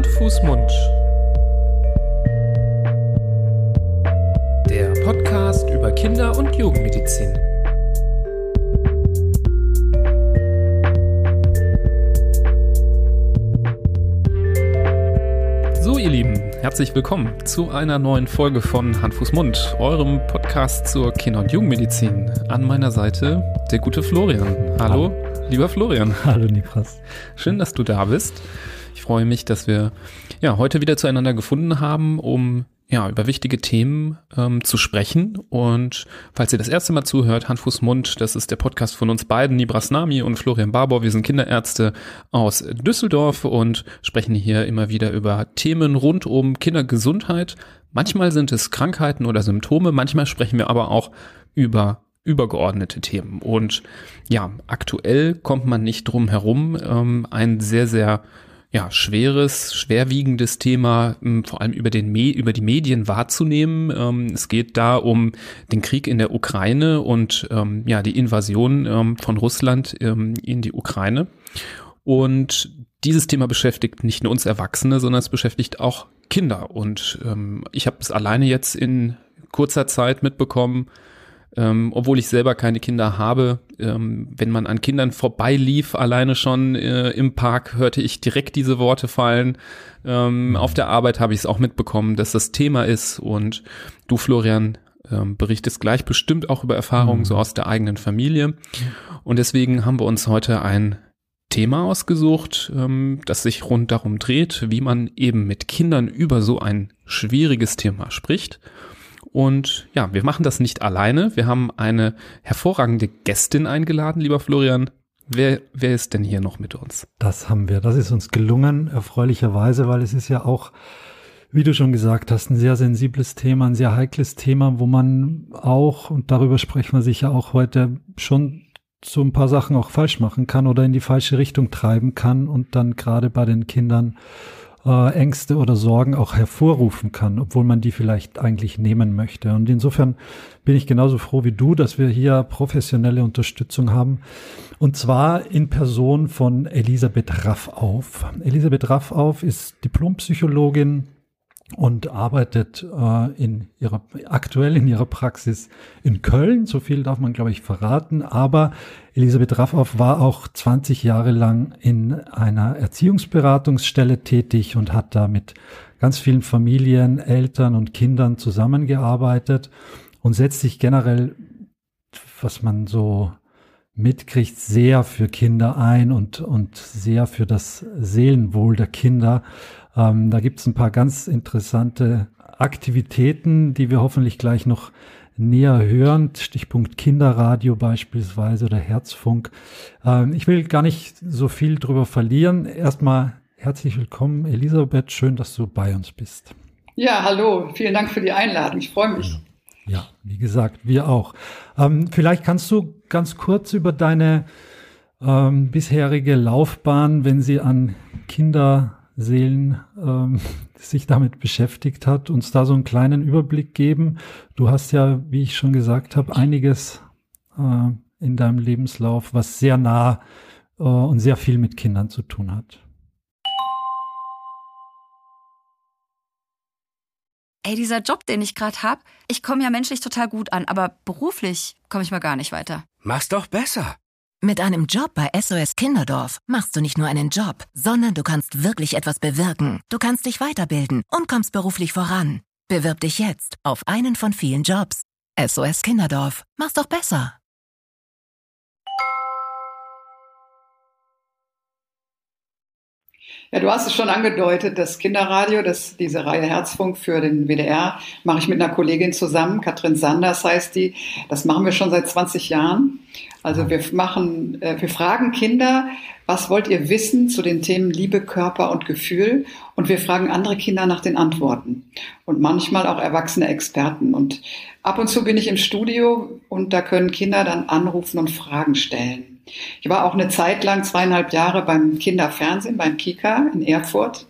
Hand, Fuß, Mund. Der Podcast über Kinder- und Jugendmedizin. So, ihr Lieben, herzlich willkommen zu einer neuen Folge von Hand, Fuß, Mund, eurem Podcast zur Kinder- und Jugendmedizin. An meiner Seite der gute Florian. Hallo, Hallo. lieber Florian. Hallo, Nipras. Schön, dass du da bist. Ich freue mich, dass wir ja heute wieder zueinander gefunden haben, um ja, über wichtige Themen ähm, zu sprechen. Und falls ihr das erste Mal zuhört, Hand, Fuß, Mund, das ist der Podcast von uns beiden, Nibras Nami und Florian Barbour. Wir sind Kinderärzte aus Düsseldorf und sprechen hier immer wieder über Themen rund um Kindergesundheit. Manchmal sind es Krankheiten oder Symptome, manchmal sprechen wir aber auch über übergeordnete Themen. Und ja, aktuell kommt man nicht drum herum, ähm, ein sehr, sehr ja, schweres, schwerwiegendes Thema, ähm, vor allem über, den Me über die Medien wahrzunehmen. Ähm, es geht da um den Krieg in der Ukraine und ähm, ja, die Invasion ähm, von Russland in die Ukraine. Und dieses Thema beschäftigt nicht nur uns Erwachsene, sondern es beschäftigt auch Kinder. Und ähm, ich habe es alleine jetzt in kurzer Zeit mitbekommen, ähm, obwohl ich selber keine Kinder habe, ähm, wenn man an Kindern vorbeilief, alleine schon äh, im Park, hörte ich direkt diese Worte fallen. Ähm, auf der Arbeit habe ich es auch mitbekommen, dass das Thema ist. Und du, Florian, ähm, berichtest gleich bestimmt auch über Erfahrungen mhm. so aus der eigenen Familie. Und deswegen haben wir uns heute ein Thema ausgesucht, ähm, das sich rund darum dreht, wie man eben mit Kindern über so ein schwieriges Thema spricht. Und ja, wir machen das nicht alleine. Wir haben eine hervorragende Gästin eingeladen, lieber Florian. Wer, wer ist denn hier noch mit uns? Das haben wir. Das ist uns gelungen, erfreulicherweise, weil es ist ja auch, wie du schon gesagt hast, ein sehr sensibles Thema, ein sehr heikles Thema, wo man auch, und darüber sprechen wir sicher auch heute, schon so ein paar Sachen auch falsch machen kann oder in die falsche Richtung treiben kann und dann gerade bei den Kindern äh, Ängste oder Sorgen auch hervorrufen kann, obwohl man die vielleicht eigentlich nehmen möchte. Und insofern bin ich genauso froh wie du, dass wir hier professionelle Unterstützung haben. Und zwar in Person von Elisabeth Raffauf. Elisabeth Raffauf ist Diplompsychologin, und arbeitet äh, in ihrer aktuell in ihrer Praxis in Köln. So viel darf man, glaube ich, verraten. Aber Elisabeth Raffauf war auch 20 Jahre lang in einer Erziehungsberatungsstelle tätig und hat da mit ganz vielen Familien, Eltern und Kindern zusammengearbeitet und setzt sich generell, was man so mitkriegt, sehr für Kinder ein und, und sehr für das Seelenwohl der Kinder. Ähm, da gibt es ein paar ganz interessante Aktivitäten, die wir hoffentlich gleich noch näher hören. Stichpunkt Kinderradio beispielsweise oder Herzfunk. Ähm, ich will gar nicht so viel drüber verlieren. Erstmal herzlich willkommen, Elisabeth. Schön, dass du bei uns bist. Ja, hallo. Vielen Dank für die Einladung. Ich freue mich. Ja, wie gesagt, wir auch. Ähm, vielleicht kannst du ganz kurz über deine ähm, bisherige Laufbahn, wenn sie an Kinder Seelen ähm, sich damit beschäftigt hat, uns da so einen kleinen Überblick geben. Du hast ja, wie ich schon gesagt habe, einiges äh, in deinem Lebenslauf, was sehr nah äh, und sehr viel mit Kindern zu tun hat. Ey, dieser Job, den ich gerade habe, ich komme ja menschlich total gut an, aber beruflich komme ich mal gar nicht weiter. Mach's doch besser. Mit einem Job bei SOS Kinderdorf machst du nicht nur einen Job, sondern du kannst wirklich etwas bewirken. Du kannst dich weiterbilden und kommst beruflich voran. Bewirb dich jetzt auf einen von vielen Jobs. SOS Kinderdorf. Mach's doch besser. Ja, du hast es schon angedeutet, das Kinderradio, das, diese Reihe Herzfunk für den WDR, mache ich mit einer Kollegin zusammen, Katrin Sanders heißt die. Das machen wir schon seit 20 Jahren. Also wir machen, äh, wir fragen Kinder, was wollt ihr wissen zu den Themen Liebe, Körper und Gefühl? Und wir fragen andere Kinder nach den Antworten. Und manchmal auch erwachsene Experten. Und ab und zu bin ich im Studio und da können Kinder dann anrufen und Fragen stellen. Ich war auch eine Zeit lang, zweieinhalb Jahre beim Kinderfernsehen, beim Kika in Erfurt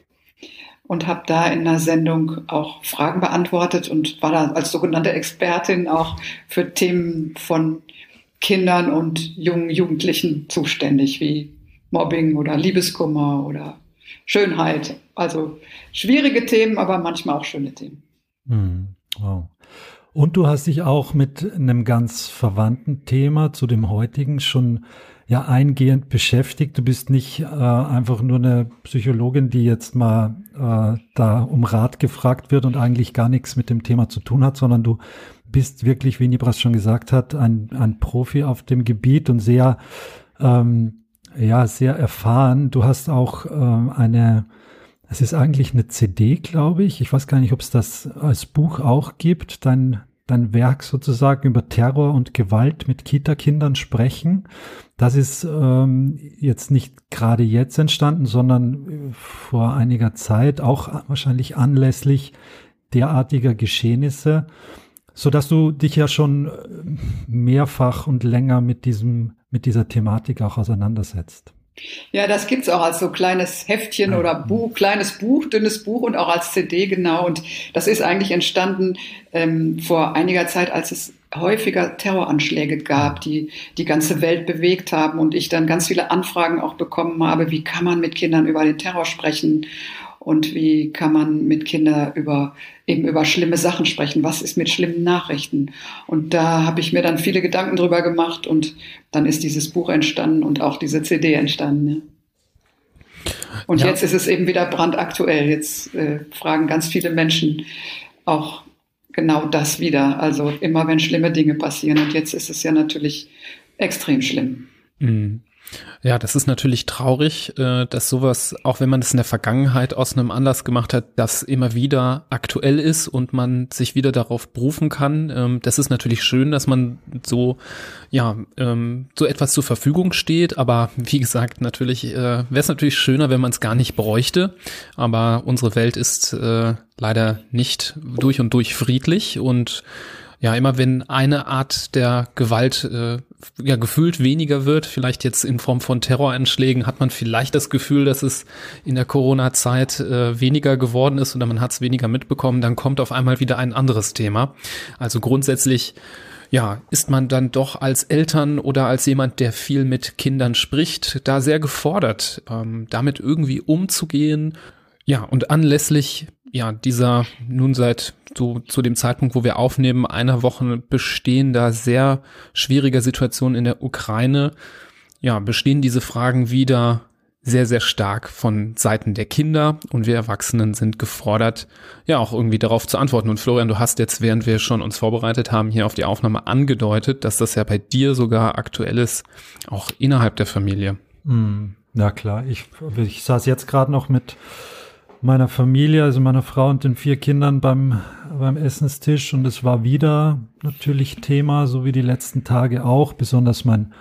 und habe da in einer Sendung auch Fragen beantwortet und war da als sogenannte Expertin auch für Themen von Kindern und jungen Jugendlichen zuständig, wie Mobbing oder Liebeskummer oder Schönheit. Also schwierige Themen, aber manchmal auch schöne Themen. Mhm. Wow. Und du hast dich auch mit einem ganz verwandten Thema zu dem heutigen schon ja eingehend beschäftigt. Du bist nicht äh, einfach nur eine Psychologin, die jetzt mal äh, da um Rat gefragt wird und eigentlich gar nichts mit dem Thema zu tun hat, sondern du bist wirklich, wie Nibras schon gesagt hat, ein, ein Profi auf dem Gebiet und sehr, ähm, ja, sehr erfahren. Du hast auch ähm, eine es ist eigentlich eine CD, glaube ich. Ich weiß gar nicht, ob es das als Buch auch gibt. Dein, dein Werk sozusagen über Terror und Gewalt mit Kita-Kindern sprechen. Das ist ähm, jetzt nicht gerade jetzt entstanden, sondern vor einiger Zeit, auch wahrscheinlich anlässlich derartiger Geschehnisse, so dass du dich ja schon mehrfach und länger mit diesem, mit dieser Thematik auch auseinandersetzt. Ja, das gibt's auch als so kleines Heftchen oder Buch, kleines Buch, dünnes Buch und auch als CD genau. Und das ist eigentlich entstanden ähm, vor einiger Zeit, als es häufiger Terroranschläge gab, die die ganze Welt bewegt haben und ich dann ganz viele Anfragen auch bekommen habe, wie kann man mit Kindern über den Terror sprechen und wie kann man mit Kindern über eben über schlimme Sachen sprechen? Was ist mit schlimmen Nachrichten? Und da habe ich mir dann viele Gedanken drüber gemacht und dann ist dieses Buch entstanden und auch diese CD entstanden. Ja. Und ja. jetzt ist es eben wieder brandaktuell. Jetzt äh, fragen ganz viele Menschen auch genau das wieder. Also immer wenn schlimme Dinge passieren. Und jetzt ist es ja natürlich extrem schlimm. Mhm. Ja, das ist natürlich traurig, äh, dass sowas, auch wenn man es in der Vergangenheit aus einem Anlass gemacht hat, das immer wieder aktuell ist und man sich wieder darauf berufen kann. Ähm, das ist natürlich schön, dass man so, ja, ähm, so etwas zur Verfügung steht. Aber wie gesagt, natürlich äh, wäre es natürlich schöner, wenn man es gar nicht bräuchte. Aber unsere Welt ist äh, leider nicht durch und durch friedlich und ja, immer wenn eine Art der Gewalt äh, ja gefühlt weniger wird, vielleicht jetzt in Form von Terroranschlägen, hat man vielleicht das Gefühl, dass es in der Corona-Zeit äh, weniger geworden ist oder man hat es weniger mitbekommen, dann kommt auf einmal wieder ein anderes Thema. Also grundsätzlich ja, ist man dann doch als Eltern oder als jemand, der viel mit Kindern spricht, da sehr gefordert, ähm, damit irgendwie umzugehen. Ja, und anlässlich ja, dieser nun seit so zu dem Zeitpunkt, wo wir aufnehmen, einer Woche bestehender sehr schwieriger Situation in der Ukraine, ja, bestehen diese Fragen wieder sehr, sehr stark von Seiten der Kinder und wir Erwachsenen sind gefordert, ja, auch irgendwie darauf zu antworten. Und Florian, du hast jetzt, während wir schon uns vorbereitet haben, hier auf die Aufnahme angedeutet, dass das ja bei dir sogar aktuell ist, auch innerhalb der Familie. Hm, ja, klar. Ich, ich saß jetzt gerade noch mit meiner Familie, also meiner Frau und den vier Kindern beim, beim Essenstisch. Und es war wieder natürlich Thema, so wie die letzten Tage auch, besonders mein,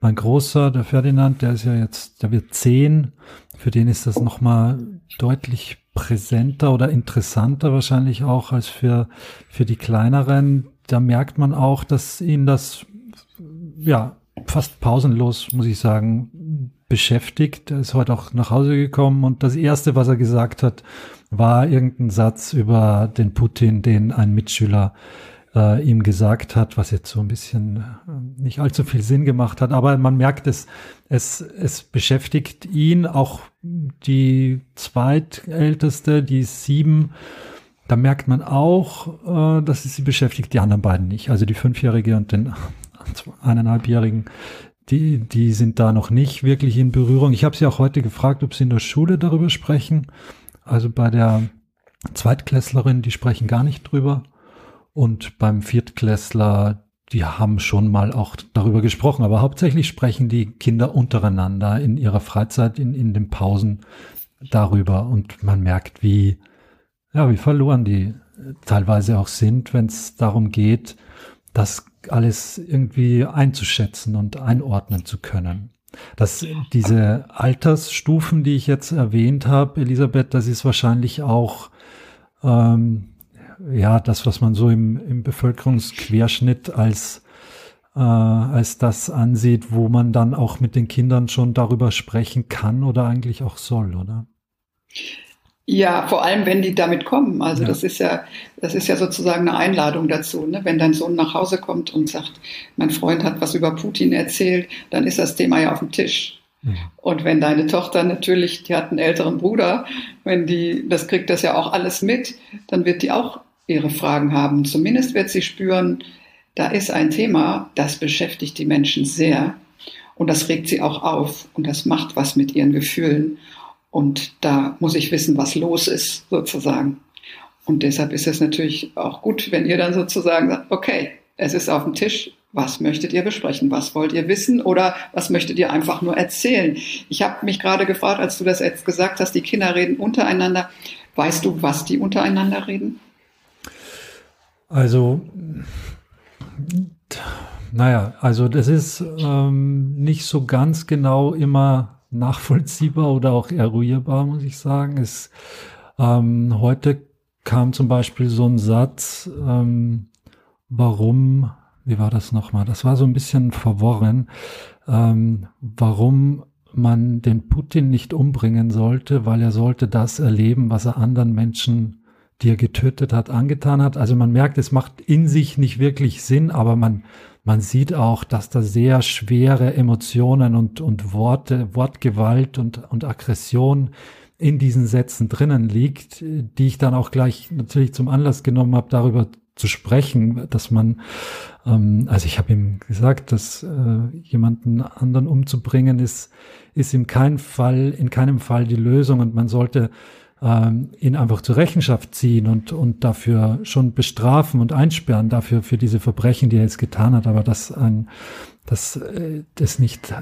mein Großer, der Ferdinand, der ist ja jetzt, der wird zehn, für den ist das nochmal deutlich präsenter oder interessanter wahrscheinlich auch als für, für die kleineren. Da merkt man auch, dass ihnen das, ja, fast pausenlos, muss ich sagen, beschäftigt. Er ist heute auch nach Hause gekommen und das erste, was er gesagt hat, war irgendein Satz über den Putin, den ein Mitschüler äh, ihm gesagt hat, was jetzt so ein bisschen äh, nicht allzu viel Sinn gemacht hat. Aber man merkt es, es, es beschäftigt ihn, auch die zweitälteste, die sieben. Da merkt man auch, äh, dass es sie beschäftigt, die anderen beiden nicht. Also die Fünfjährige und den eineinhalbjährigen, die, die sind da noch nicht wirklich in Berührung. Ich habe sie auch heute gefragt, ob sie in der Schule darüber sprechen. Also bei der Zweitklässlerin, die sprechen gar nicht drüber. Und beim Viertklässler, die haben schon mal auch darüber gesprochen. Aber hauptsächlich sprechen die Kinder untereinander in ihrer Freizeit, in, in den Pausen darüber. Und man merkt, wie, ja, wie verloren die teilweise auch sind, wenn es darum geht, dass alles irgendwie einzuschätzen und einordnen zu können. Dass diese Altersstufen, die ich jetzt erwähnt habe, Elisabeth, das ist wahrscheinlich auch ähm, ja das, was man so im, im Bevölkerungsquerschnitt als äh, als das ansieht, wo man dann auch mit den Kindern schon darüber sprechen kann oder eigentlich auch soll, oder? Ja, vor allem, wenn die damit kommen. Also ja. das ist ja, das ist ja sozusagen eine Einladung dazu. Ne? Wenn dein Sohn nach Hause kommt und sagt, mein Freund hat was über Putin erzählt, dann ist das Thema ja auf dem Tisch. Mhm. Und wenn deine Tochter natürlich, die hat einen älteren Bruder, wenn die, das kriegt das ja auch alles mit, dann wird die auch ihre Fragen haben. Zumindest wird sie spüren, da ist ein Thema, das beschäftigt die Menschen sehr und das regt sie auch auf und das macht was mit ihren Gefühlen. Und da muss ich wissen, was los ist, sozusagen. Und deshalb ist es natürlich auch gut, wenn ihr dann sozusagen sagt, okay, es ist auf dem Tisch, was möchtet ihr besprechen? Was wollt ihr wissen oder was möchtet ihr einfach nur erzählen? Ich habe mich gerade gefragt, als du das jetzt gesagt hast, die Kinder reden untereinander. Weißt du, was die untereinander reden? Also, naja, also das ist ähm, nicht so ganz genau immer nachvollziehbar oder auch eruierbar, muss ich sagen. Es, ähm, heute kam zum Beispiel so ein Satz, ähm, warum, wie war das nochmal? Das war so ein bisschen verworren, ähm, warum man den Putin nicht umbringen sollte, weil er sollte das erleben, was er anderen Menschen die er getötet hat, angetan hat. Also man merkt, es macht in sich nicht wirklich Sinn, aber man, man sieht auch, dass da sehr schwere Emotionen und, und Worte, Wortgewalt und, und Aggression in diesen Sätzen drinnen liegt, die ich dann auch gleich natürlich zum Anlass genommen habe, darüber zu sprechen, dass man, ähm, also ich habe ihm gesagt, dass äh, jemanden anderen umzubringen ist, ist in keinem Fall, in keinem Fall die Lösung und man sollte ähm, ihn einfach zur Rechenschaft ziehen und, und dafür schon bestrafen und einsperren dafür, für diese Verbrechen, die er jetzt getan hat, aber dass ein, dass äh, das nicht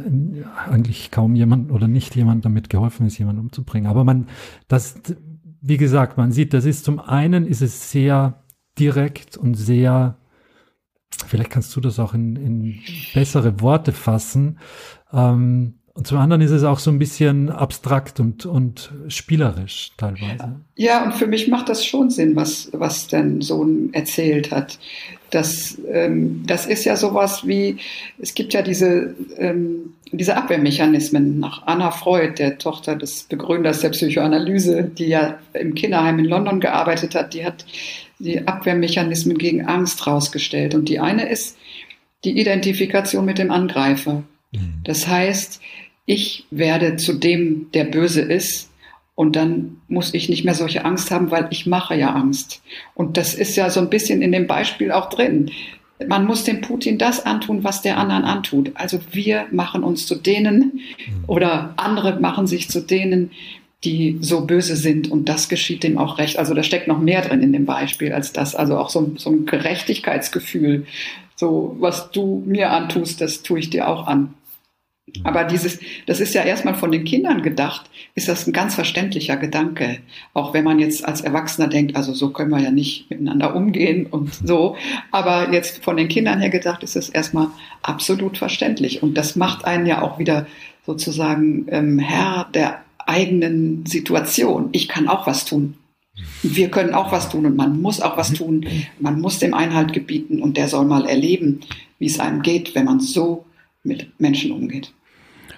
eigentlich kaum jemand oder nicht jemand damit geholfen ist, jemanden umzubringen. Aber man, das, wie gesagt, man sieht, das ist zum einen ist es sehr direkt und sehr, vielleicht kannst du das auch in, in bessere Worte fassen. Ähm, und zum anderen ist es auch so ein bisschen abstrakt und, und spielerisch teilweise. Ja, und für mich macht das schon Sinn, was, was dein Sohn erzählt hat. Das, ähm, das ist ja sowas wie, es gibt ja diese, ähm, diese Abwehrmechanismen nach Anna Freud, der Tochter des Begründers der Psychoanalyse, die ja im Kinderheim in London gearbeitet hat, die hat die Abwehrmechanismen gegen Angst rausgestellt. Und die eine ist die Identifikation mit dem Angreifer. Mhm. Das heißt, ich werde zu dem, der böse ist, und dann muss ich nicht mehr solche Angst haben, weil ich mache ja Angst. Und das ist ja so ein bisschen in dem Beispiel auch drin. Man muss dem Putin das antun, was der anderen antut. Also wir machen uns zu denen mhm. oder andere machen sich zu denen, die so böse sind und das geschieht dem auch recht. Also da steckt noch mehr drin in dem Beispiel als das. Also auch so, so ein Gerechtigkeitsgefühl. So, was du mir antust, das tue ich dir auch an. Aber dieses, das ist ja erstmal von den Kindern gedacht, ist das ein ganz verständlicher Gedanke. Auch wenn man jetzt als Erwachsener denkt, also so können wir ja nicht miteinander umgehen und so. Aber jetzt von den Kindern her gedacht, ist es erstmal absolut verständlich. Und das macht einen ja auch wieder sozusagen ähm, Herr der eigenen Situation. Ich kann auch was tun. Wir können auch was tun und man muss auch was tun. Man muss dem Einhalt gebieten und der soll mal erleben, wie es einem geht, wenn man so mit Menschen umgeht.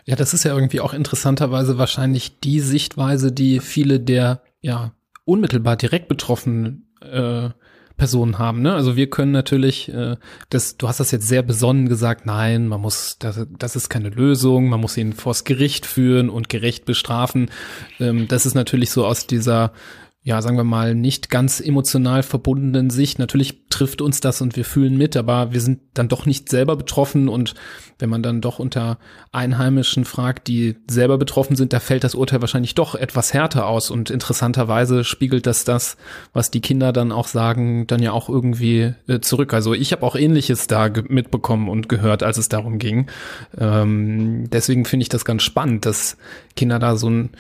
Ja, das ist ja irgendwie auch interessanterweise wahrscheinlich die Sichtweise, die viele der ja unmittelbar direkt betroffenen äh, Personen haben. Ne? Also wir können natürlich, äh, das, du hast das jetzt sehr besonnen gesagt, nein, man muss, das, das ist keine Lösung, man muss ihn vors Gericht führen und gerecht bestrafen. Ähm, das ist natürlich so aus dieser ja, sagen wir mal, nicht ganz emotional verbundenen Sicht. Natürlich trifft uns das und wir fühlen mit, aber wir sind dann doch nicht selber betroffen und wenn man dann doch unter Einheimischen fragt, die selber betroffen sind, da fällt das Urteil wahrscheinlich doch etwas härter aus und interessanterweise spiegelt das das, was die Kinder dann auch sagen, dann ja auch irgendwie äh, zurück. Also ich habe auch Ähnliches da mitbekommen und gehört, als es darum ging. Ähm, deswegen finde ich das ganz spannend, dass Kinder da so ein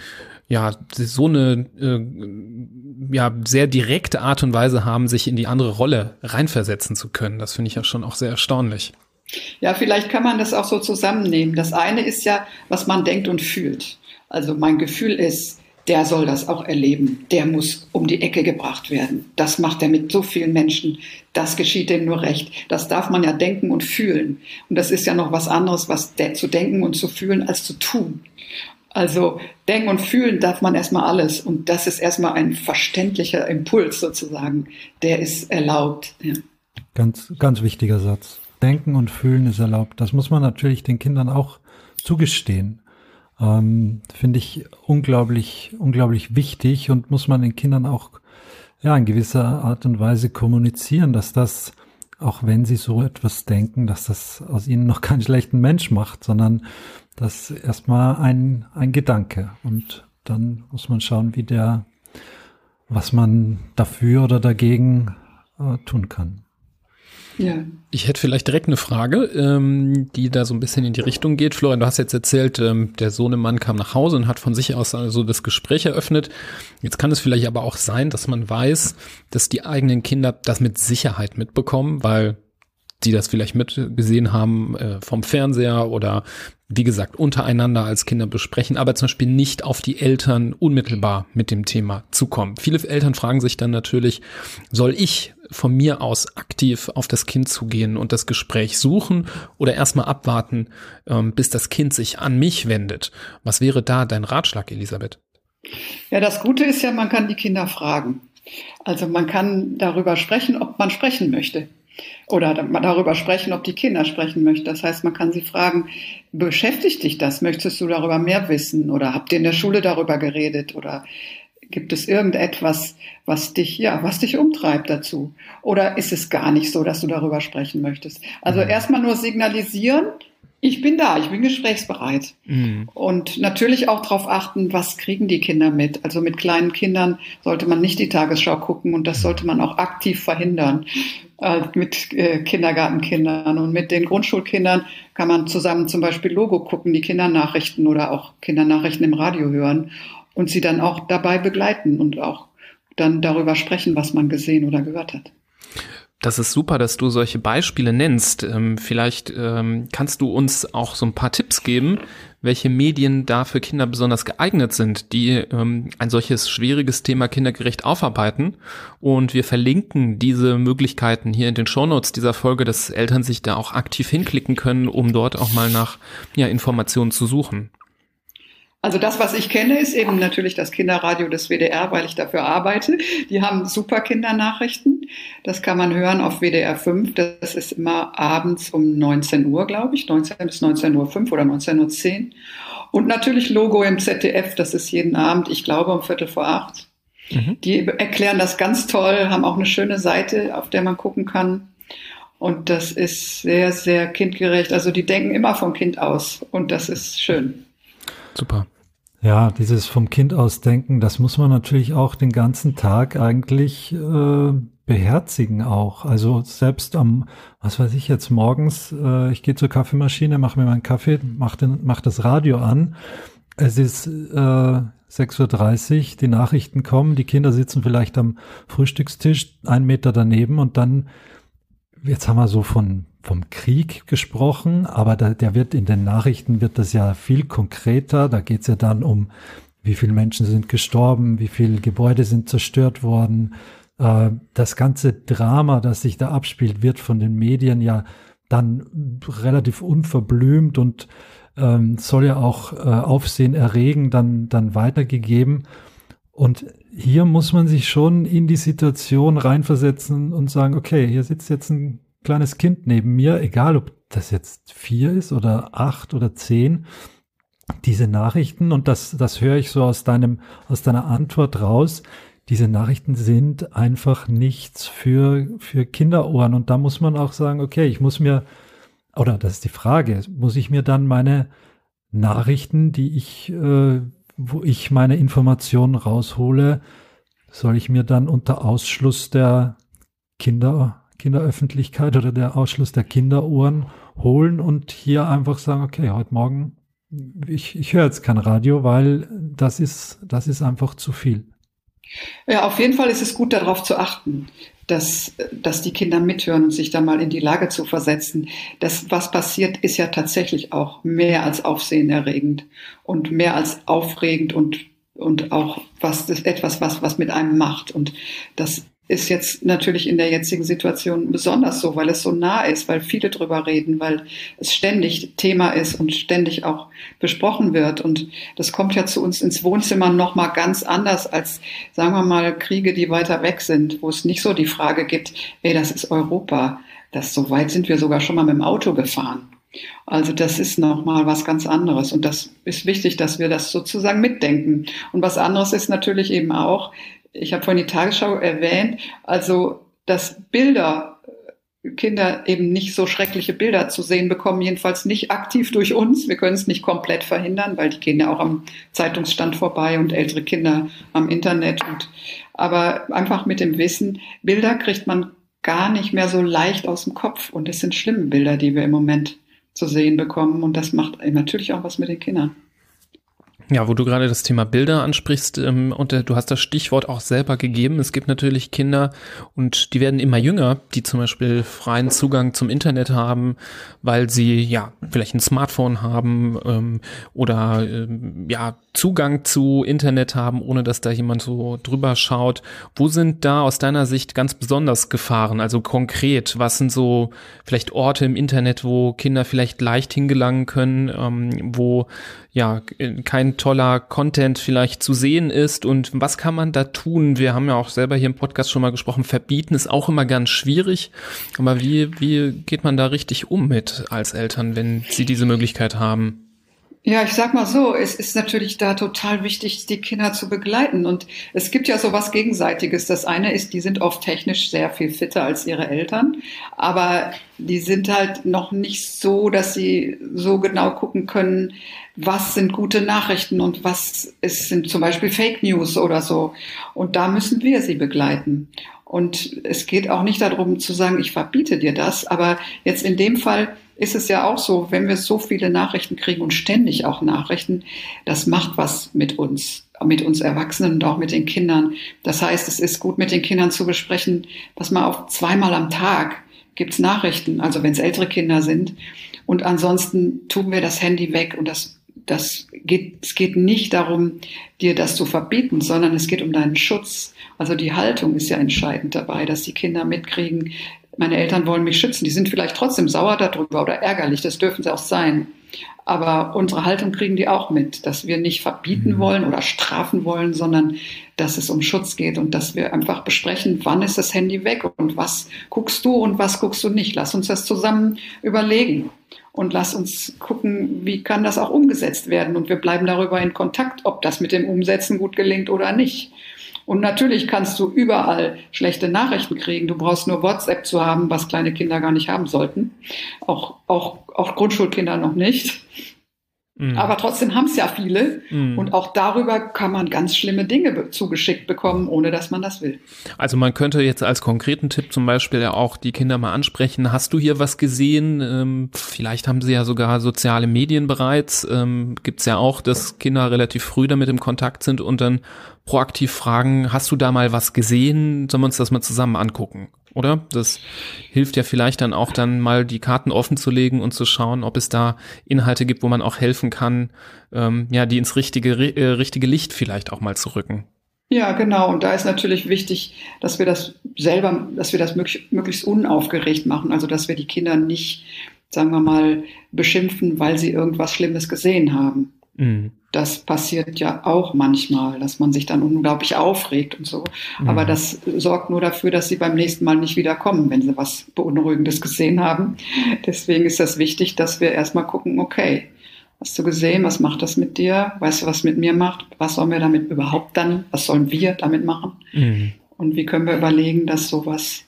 ja, so eine äh, ja, sehr direkte Art und Weise haben, sich in die andere Rolle reinversetzen zu können. Das finde ich ja schon auch sehr erstaunlich. Ja, vielleicht kann man das auch so zusammennehmen. Das eine ist ja, was man denkt und fühlt. Also mein Gefühl ist, der soll das auch erleben. Der muss um die Ecke gebracht werden. Das macht er mit so vielen Menschen. Das geschieht dem nur recht. Das darf man ja denken und fühlen. Und das ist ja noch was anderes, was zu denken und zu fühlen, als zu tun. Also denken und fühlen darf man erstmal alles. Und das ist erstmal ein verständlicher Impuls sozusagen. Der ist erlaubt. Ja. Ganz, ganz wichtiger Satz. Denken und fühlen ist erlaubt. Das muss man natürlich den Kindern auch zugestehen. Ähm, Finde ich unglaublich, unglaublich wichtig und muss man den Kindern auch ja in gewisser Art und Weise kommunizieren, dass das, auch wenn sie so etwas denken, dass das aus ihnen noch keinen schlechten Mensch macht, sondern das erstmal ein, ein Gedanke. Und dann muss man schauen, wie der, was man dafür oder dagegen äh, tun kann. Ja. Ich hätte vielleicht direkt eine Frage, ähm, die da so ein bisschen in die Richtung geht. Florian, du hast jetzt erzählt, ähm, der Sohnemann kam nach Hause und hat von sich aus also das Gespräch eröffnet. Jetzt kann es vielleicht aber auch sein, dass man weiß, dass die eigenen Kinder das mit Sicherheit mitbekommen, weil die das vielleicht mitgesehen haben äh, vom Fernseher oder wie gesagt untereinander als Kinder besprechen, aber zum Beispiel nicht auf die Eltern unmittelbar mit dem Thema zukommen. Viele Eltern fragen sich dann natürlich, soll ich von mir aus aktiv auf das Kind zugehen und das Gespräch suchen oder erstmal abwarten, ähm, bis das Kind sich an mich wendet? Was wäre da dein Ratschlag, Elisabeth? Ja, das Gute ist ja, man kann die Kinder fragen. Also man kann darüber sprechen, ob man sprechen möchte oder darüber sprechen, ob die Kinder sprechen möchten. Das heißt, man kann sie fragen, beschäftigt dich das? Möchtest du darüber mehr wissen? Oder habt ihr in der Schule darüber geredet? Oder gibt es irgendetwas, was dich, ja, was dich umtreibt dazu? Oder ist es gar nicht so, dass du darüber sprechen möchtest? Also mhm. erstmal nur signalisieren, ich bin da, ich bin gesprächsbereit. Mhm. Und natürlich auch darauf achten, was kriegen die Kinder mit. Also mit kleinen Kindern sollte man nicht die Tagesschau gucken und das sollte man auch aktiv verhindern mit äh, Kindergartenkindern. Und mit den Grundschulkindern kann man zusammen zum Beispiel Logo gucken, die Kindernachrichten oder auch Kindernachrichten im Radio hören und sie dann auch dabei begleiten und auch dann darüber sprechen, was man gesehen oder gehört hat. Das ist super, dass du solche Beispiele nennst. Ähm, vielleicht ähm, kannst du uns auch so ein paar Tipps geben, welche Medien da für Kinder besonders geeignet sind, die ähm, ein solches schwieriges Thema kindergerecht aufarbeiten. Und wir verlinken diese Möglichkeiten hier in den Shownotes dieser Folge, dass Eltern sich da auch aktiv hinklicken können, um dort auch mal nach ja, Informationen zu suchen. Also das, was ich kenne, ist eben natürlich das Kinderradio des WDR, weil ich dafür arbeite. Die haben super Kindernachrichten. Das kann man hören auf WDR 5. Das ist immer abends um 19 Uhr, glaube ich, 19 bis 19.05 Uhr oder 19.10 Uhr. Und natürlich Logo im ZDF, das ist jeden Abend, ich glaube um Viertel vor acht. Mhm. Die erklären das ganz toll, haben auch eine schöne Seite, auf der man gucken kann. Und das ist sehr, sehr kindgerecht. Also die denken immer vom Kind aus. Und das ist schön. Super. Ja, dieses vom Kind aus denken, das muss man natürlich auch den ganzen Tag eigentlich äh, beherzigen auch. Also selbst am, was weiß ich jetzt morgens, äh, ich gehe zur Kaffeemaschine, mache mir meinen Kaffee, mache mach das Radio an. Es ist äh, 6.30 Uhr, die Nachrichten kommen, die Kinder sitzen vielleicht am Frühstückstisch, einen Meter daneben und dann, jetzt haben wir so von vom Krieg gesprochen, aber da, der wird in den Nachrichten wird das ja viel konkreter. Da geht es ja dann um, wie viele Menschen sind gestorben, wie viele Gebäude sind zerstört worden. Äh, das ganze Drama, das sich da abspielt, wird von den Medien ja dann relativ unverblümt und ähm, soll ja auch äh, Aufsehen erregen, dann, dann weitergegeben. Und hier muss man sich schon in die Situation reinversetzen und sagen, okay, hier sitzt jetzt ein kleines Kind neben mir, egal ob das jetzt vier ist oder acht oder zehn, diese Nachrichten, und das, das höre ich so aus deinem, aus deiner Antwort raus, diese Nachrichten sind einfach nichts für, für Kinderohren. Und da muss man auch sagen, okay, ich muss mir, oder das ist die Frage, muss ich mir dann meine Nachrichten, die ich, äh, wo ich meine Informationen raushole, soll ich mir dann unter Ausschluss der Kinder Kinderöffentlichkeit oder der Ausschluss der Kinderohren holen und hier einfach sagen, okay, heute Morgen, ich, ich höre jetzt kein Radio, weil das ist, das ist einfach zu viel. Ja, auf jeden Fall ist es gut, darauf zu achten, dass, dass die Kinder mithören und sich da mal in die Lage zu versetzen. Das, was passiert, ist ja tatsächlich auch mehr als aufsehenerregend und mehr als aufregend und, und auch was, das etwas, was, was mit einem macht. Und das ist jetzt natürlich in der jetzigen Situation besonders so, weil es so nah ist, weil viele drüber reden, weil es ständig Thema ist und ständig auch besprochen wird. Und das kommt ja zu uns ins Wohnzimmer noch mal ganz anders als, sagen wir mal, Kriege, die weiter weg sind, wo es nicht so die Frage gibt, ey, das ist Europa. Das so weit sind wir sogar schon mal mit dem Auto gefahren. Also das ist nochmal was ganz anderes und das ist wichtig, dass wir das sozusagen mitdenken. Und was anderes ist natürlich eben auch, ich habe vorhin die Tagesschau erwähnt, also dass Bilder Kinder eben nicht so schreckliche Bilder zu sehen bekommen, jedenfalls nicht aktiv durch uns. Wir können es nicht komplett verhindern, weil die gehen ja auch am Zeitungsstand vorbei und ältere Kinder am Internet. Und, aber einfach mit dem Wissen, Bilder kriegt man gar nicht mehr so leicht aus dem Kopf. Und es sind schlimme Bilder, die wir im Moment zu sehen bekommen. Und das macht natürlich auch was mit den Kindern. Ja, wo du gerade das Thema Bilder ansprichst ähm, und äh, du hast das Stichwort auch selber gegeben. Es gibt natürlich Kinder und die werden immer jünger, die zum Beispiel freien Zugang zum Internet haben, weil sie ja vielleicht ein Smartphone haben ähm, oder ähm, ja Zugang zu Internet haben, ohne dass da jemand so drüber schaut. Wo sind da aus deiner Sicht ganz besonders Gefahren? Also konkret, was sind so vielleicht Orte im Internet, wo Kinder vielleicht leicht hingelangen können, ähm, wo ja kein toller Content vielleicht zu sehen ist und was kann man da tun? Wir haben ja auch selber hier im Podcast schon mal gesprochen, verbieten ist auch immer ganz schwierig, aber wie, wie geht man da richtig um mit als Eltern, wenn sie diese Möglichkeit haben? Ja, ich sag mal so, es ist natürlich da total wichtig, die Kinder zu begleiten. Und es gibt ja so was Gegenseitiges. Das eine ist, die sind oft technisch sehr viel fitter als ihre Eltern, aber die sind halt noch nicht so, dass sie so genau gucken können, was sind gute Nachrichten und was ist, sind zum Beispiel Fake News oder so. Und da müssen wir sie begleiten. Und es geht auch nicht darum zu sagen, ich verbiete dir das, aber jetzt in dem Fall ist es ja auch so, wenn wir so viele Nachrichten kriegen und ständig auch Nachrichten, das macht was mit uns, mit uns Erwachsenen und auch mit den Kindern. Das heißt, es ist gut mit den Kindern zu besprechen, dass man auch zweimal am Tag gibt's Nachrichten, also wenn es ältere Kinder sind. Und ansonsten tun wir das Handy weg und das das geht, es geht nicht darum, dir das zu verbieten, sondern es geht um deinen Schutz. Also die Haltung ist ja entscheidend dabei, dass die Kinder mitkriegen, meine Eltern wollen mich schützen. Die sind vielleicht trotzdem sauer darüber oder ärgerlich, das dürfen sie auch sein. Aber unsere Haltung kriegen die auch mit, dass wir nicht verbieten mhm. wollen oder strafen wollen, sondern dass es um Schutz geht und dass wir einfach besprechen, wann ist das Handy weg und was guckst du und was guckst du nicht. Lass uns das zusammen überlegen und lass uns gucken, wie kann das auch umgesetzt werden. Und wir bleiben darüber in Kontakt, ob das mit dem Umsetzen gut gelingt oder nicht. Und natürlich kannst du überall schlechte Nachrichten kriegen. Du brauchst nur WhatsApp zu haben, was kleine Kinder gar nicht haben sollten. Auch, auch, auch Grundschulkinder noch nicht. Mhm. Aber trotzdem haben es ja viele. Mhm. Und auch darüber kann man ganz schlimme Dinge zugeschickt bekommen, ohne dass man das will. Also man könnte jetzt als konkreten Tipp zum Beispiel ja auch die Kinder mal ansprechen. Hast du hier was gesehen? Ähm, vielleicht haben sie ja sogar soziale Medien bereits. Ähm, Gibt es ja auch, dass Kinder relativ früh damit im Kontakt sind und dann proaktiv fragen, hast du da mal was gesehen? Sollen wir uns das mal zusammen angucken? Oder? Das hilft ja vielleicht dann auch dann mal die Karten offen zu legen und zu schauen, ob es da Inhalte gibt, wo man auch helfen kann, ähm, ja, die ins richtige, äh, richtige Licht vielleicht auch mal zu rücken. Ja, genau. Und da ist natürlich wichtig, dass wir das selber, dass wir das möglich, möglichst unaufgeregt machen. Also, dass wir die Kinder nicht, sagen wir mal, beschimpfen, weil sie irgendwas Schlimmes gesehen haben. Mhm. Das passiert ja auch manchmal, dass man sich dann unglaublich aufregt und so. Mhm. Aber das sorgt nur dafür, dass sie beim nächsten Mal nicht wieder kommen, wenn sie was Beunruhigendes gesehen haben. Deswegen ist das wichtig, dass wir erstmal gucken, okay, hast du gesehen, was macht das mit dir? Weißt du, was mit mir macht? Was sollen wir damit überhaupt dann, was sollen wir damit machen? Mhm. Und wie können wir überlegen, dass sowas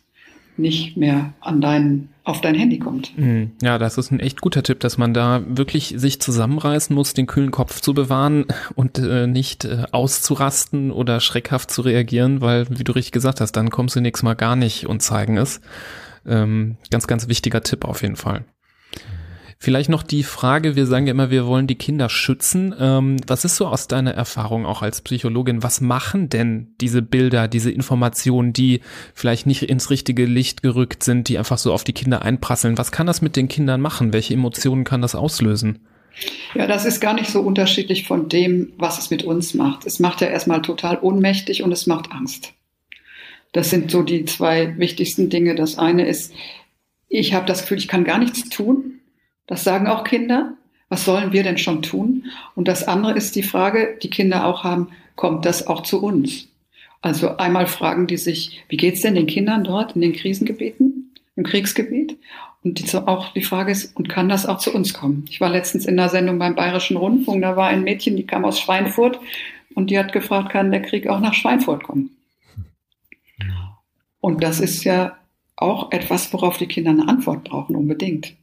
nicht mehr an dein, auf dein Handy kommt. Mhm. Ja, das ist ein echt guter Tipp, dass man da wirklich sich zusammenreißen muss, den kühlen Kopf zu bewahren und äh, nicht äh, auszurasten oder schreckhaft zu reagieren, weil, wie du richtig gesagt hast, dann kommst du nächstes Mal gar nicht und zeigen es. Ähm, ganz, ganz wichtiger Tipp auf jeden Fall. Vielleicht noch die Frage, wir sagen ja immer, wir wollen die Kinder schützen. Ähm, was ist so aus deiner Erfahrung auch als Psychologin? Was machen denn diese Bilder, diese Informationen, die vielleicht nicht ins richtige Licht gerückt sind, die einfach so auf die Kinder einprasseln? Was kann das mit den Kindern machen? Welche Emotionen kann das auslösen? Ja, das ist gar nicht so unterschiedlich von dem, was es mit uns macht. Es macht ja erstmal total ohnmächtig und es macht Angst. Das sind so die zwei wichtigsten Dinge. Das eine ist, ich habe das Gefühl, ich kann gar nichts tun das sagen auch Kinder. Was sollen wir denn schon tun? Und das andere ist die Frage, die Kinder auch haben, kommt das auch zu uns? Also einmal fragen die sich, wie geht's denn den Kindern dort in den Krisengebieten, im Kriegsgebiet? Und die, auch die Frage ist, und kann das auch zu uns kommen? Ich war letztens in einer Sendung beim Bayerischen Rundfunk, da war ein Mädchen, die kam aus Schweinfurt und die hat gefragt, kann der Krieg auch nach Schweinfurt kommen? Und das ist ja auch etwas, worauf die Kinder eine Antwort brauchen, unbedingt.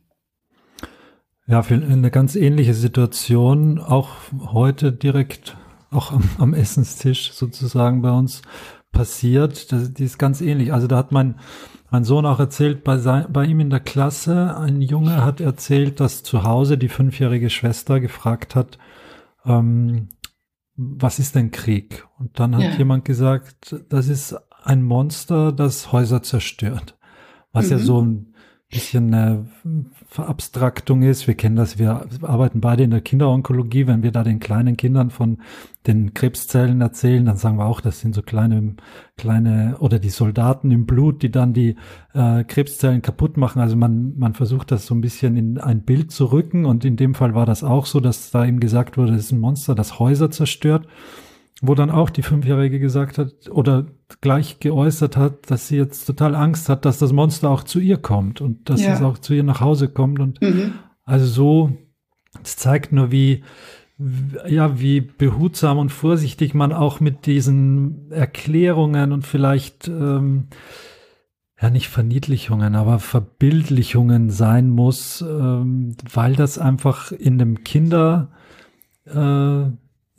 Ja, für eine ganz ähnliche Situation, auch heute direkt auch am, am Essenstisch sozusagen bei uns passiert. Das, die ist ganz ähnlich. Also da hat mein, mein Sohn auch erzählt, bei, sein, bei ihm in der Klasse, ein Junge hat erzählt, dass zu Hause die fünfjährige Schwester gefragt hat, ähm, was ist denn Krieg? Und dann hat ja. jemand gesagt, das ist ein Monster, das Häuser zerstört. Was mhm. ja so ein bisschen eine Verabstraktung ist. Wir kennen das, wir arbeiten beide in der Kinderonkologie. Wenn wir da den kleinen Kindern von den Krebszellen erzählen, dann sagen wir auch, das sind so kleine, kleine oder die Soldaten im Blut, die dann die äh, Krebszellen kaputt machen. Also man, man versucht das so ein bisschen in ein Bild zu rücken. Und in dem Fall war das auch so, dass da eben gesagt wurde, das ist ein Monster, das Häuser zerstört wo dann auch die Fünfjährige gesagt hat oder gleich geäußert hat, dass sie jetzt total Angst hat, dass das Monster auch zu ihr kommt und dass ja. es auch zu ihr nach Hause kommt. Und mhm. also so, es zeigt nur, wie, ja, wie behutsam und vorsichtig man auch mit diesen Erklärungen und vielleicht, ähm, ja, nicht Verniedlichungen, aber Verbildlichungen sein muss, ähm, weil das einfach in dem Kinder, äh,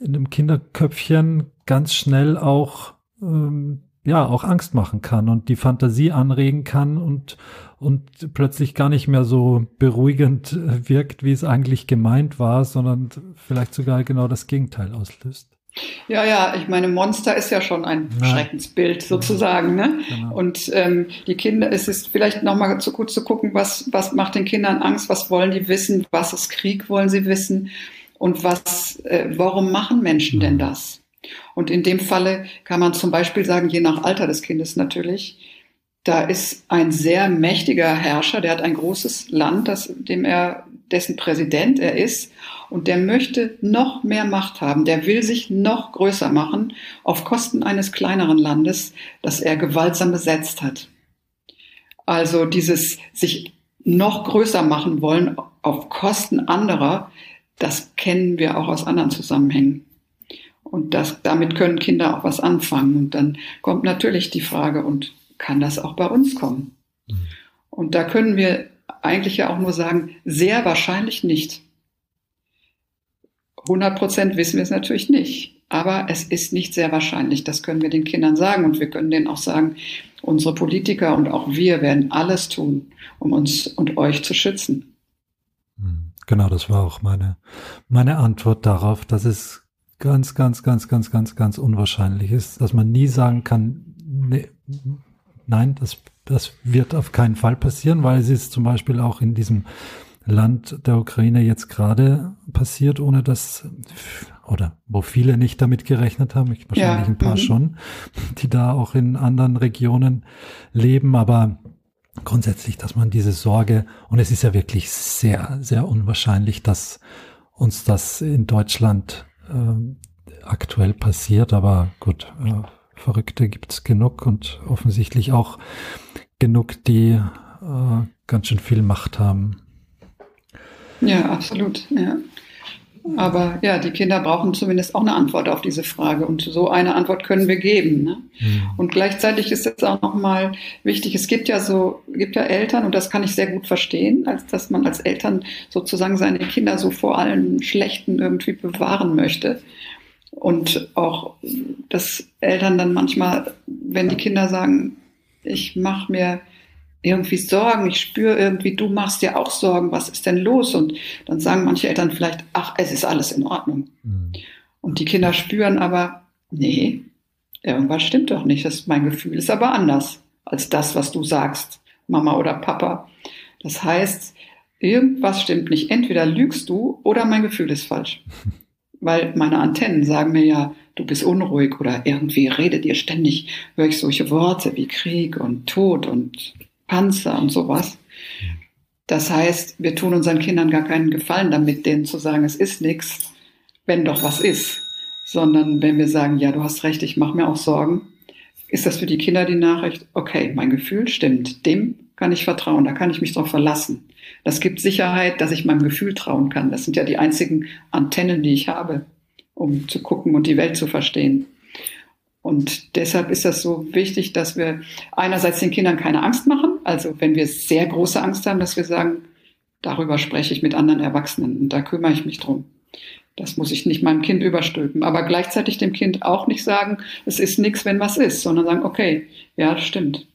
in einem Kinderköpfchen ganz schnell auch ähm, ja auch Angst machen kann und die Fantasie anregen kann und und plötzlich gar nicht mehr so beruhigend äh, wirkt, wie es eigentlich gemeint war, sondern vielleicht sogar genau das Gegenteil auslöst. Ja, ja, ich meine, Monster ist ja schon ein ja. Schreckensbild sozusagen, ne? Genau. Und ähm, die Kinder, es ist vielleicht nochmal zu gut zu gucken, was, was macht den Kindern Angst, was wollen die wissen, was ist Krieg, wollen sie wissen und was, äh, warum machen Menschen denn mhm. das? Und in dem Falle kann man zum Beispiel sagen, je nach Alter des Kindes natürlich, da ist ein sehr mächtiger Herrscher, der hat ein großes Land, das, dem er, dessen Präsident er ist, und der möchte noch mehr Macht haben. Der will sich noch größer machen auf Kosten eines kleineren Landes, das er gewaltsam besetzt hat. Also dieses sich noch größer machen wollen auf Kosten anderer das kennen wir auch aus anderen Zusammenhängen. Und das, damit können Kinder auch was anfangen. Und dann kommt natürlich die Frage, und kann das auch bei uns kommen? Mhm. Und da können wir eigentlich ja auch nur sagen, sehr wahrscheinlich nicht. 100 Prozent wissen wir es natürlich nicht. Aber es ist nicht sehr wahrscheinlich. Das können wir den Kindern sagen. Und wir können denen auch sagen, unsere Politiker und auch wir werden alles tun, um uns und euch zu schützen. Mhm. Genau, das war auch meine, meine Antwort darauf, dass es ganz, ganz, ganz, ganz, ganz, ganz unwahrscheinlich ist, dass man nie sagen kann, nee, nein, das, das wird auf keinen Fall passieren, weil es ist zum Beispiel auch in diesem Land der Ukraine jetzt gerade passiert, ohne dass, oder wo viele nicht damit gerechnet haben, ich wahrscheinlich ja, ein paar -hmm. schon, die da auch in anderen Regionen leben, aber grundsätzlich, dass man diese Sorge, und es ist ja wirklich sehr, sehr unwahrscheinlich, dass uns das in Deutschland äh, aktuell passiert, aber gut, äh, Verrückte gibt es genug und offensichtlich auch genug, die äh, ganz schön viel Macht haben. Ja, absolut. Ja. Aber ja, die Kinder brauchen zumindest auch eine Antwort auf diese Frage. Und so eine Antwort können wir geben. Ne? Mhm. Und gleichzeitig ist es auch nochmal wichtig, es gibt ja so, gibt ja Eltern, und das kann ich sehr gut verstehen, als dass man als Eltern sozusagen seine Kinder so vor allem Schlechten irgendwie bewahren möchte. Und auch, dass Eltern dann manchmal, wenn die Kinder sagen, ich mache mir irgendwie Sorgen. Ich spüre irgendwie, du machst dir auch Sorgen. Was ist denn los? Und dann sagen manche Eltern vielleicht, ach, es ist alles in Ordnung. Mhm. Und die Kinder spüren aber, nee, irgendwas stimmt doch nicht. Das, mein Gefühl ist aber anders als das, was du sagst, Mama oder Papa. Das heißt, irgendwas stimmt nicht. Entweder lügst du oder mein Gefühl ist falsch. Weil meine Antennen sagen mir ja, du bist unruhig oder irgendwie redet ihr ständig, höre ich solche Worte wie Krieg und Tod und Panzer und sowas. Das heißt, wir tun unseren Kindern gar keinen Gefallen damit, denen zu sagen, es ist nichts, wenn doch was ist. Sondern wenn wir sagen, ja, du hast recht, ich mache mir auch Sorgen, ist das für die Kinder die Nachricht, okay, mein Gefühl stimmt, dem kann ich vertrauen, da kann ich mich drauf verlassen. Das gibt Sicherheit, dass ich meinem Gefühl trauen kann. Das sind ja die einzigen Antennen, die ich habe, um zu gucken und die Welt zu verstehen. Und deshalb ist das so wichtig, dass wir einerseits den Kindern keine Angst machen. Also wenn wir sehr große Angst haben, dass wir sagen, darüber spreche ich mit anderen Erwachsenen und da kümmere ich mich drum. Das muss ich nicht meinem Kind überstülpen. Aber gleichzeitig dem Kind auch nicht sagen, es ist nichts, wenn was ist, sondern sagen, okay, ja, das stimmt.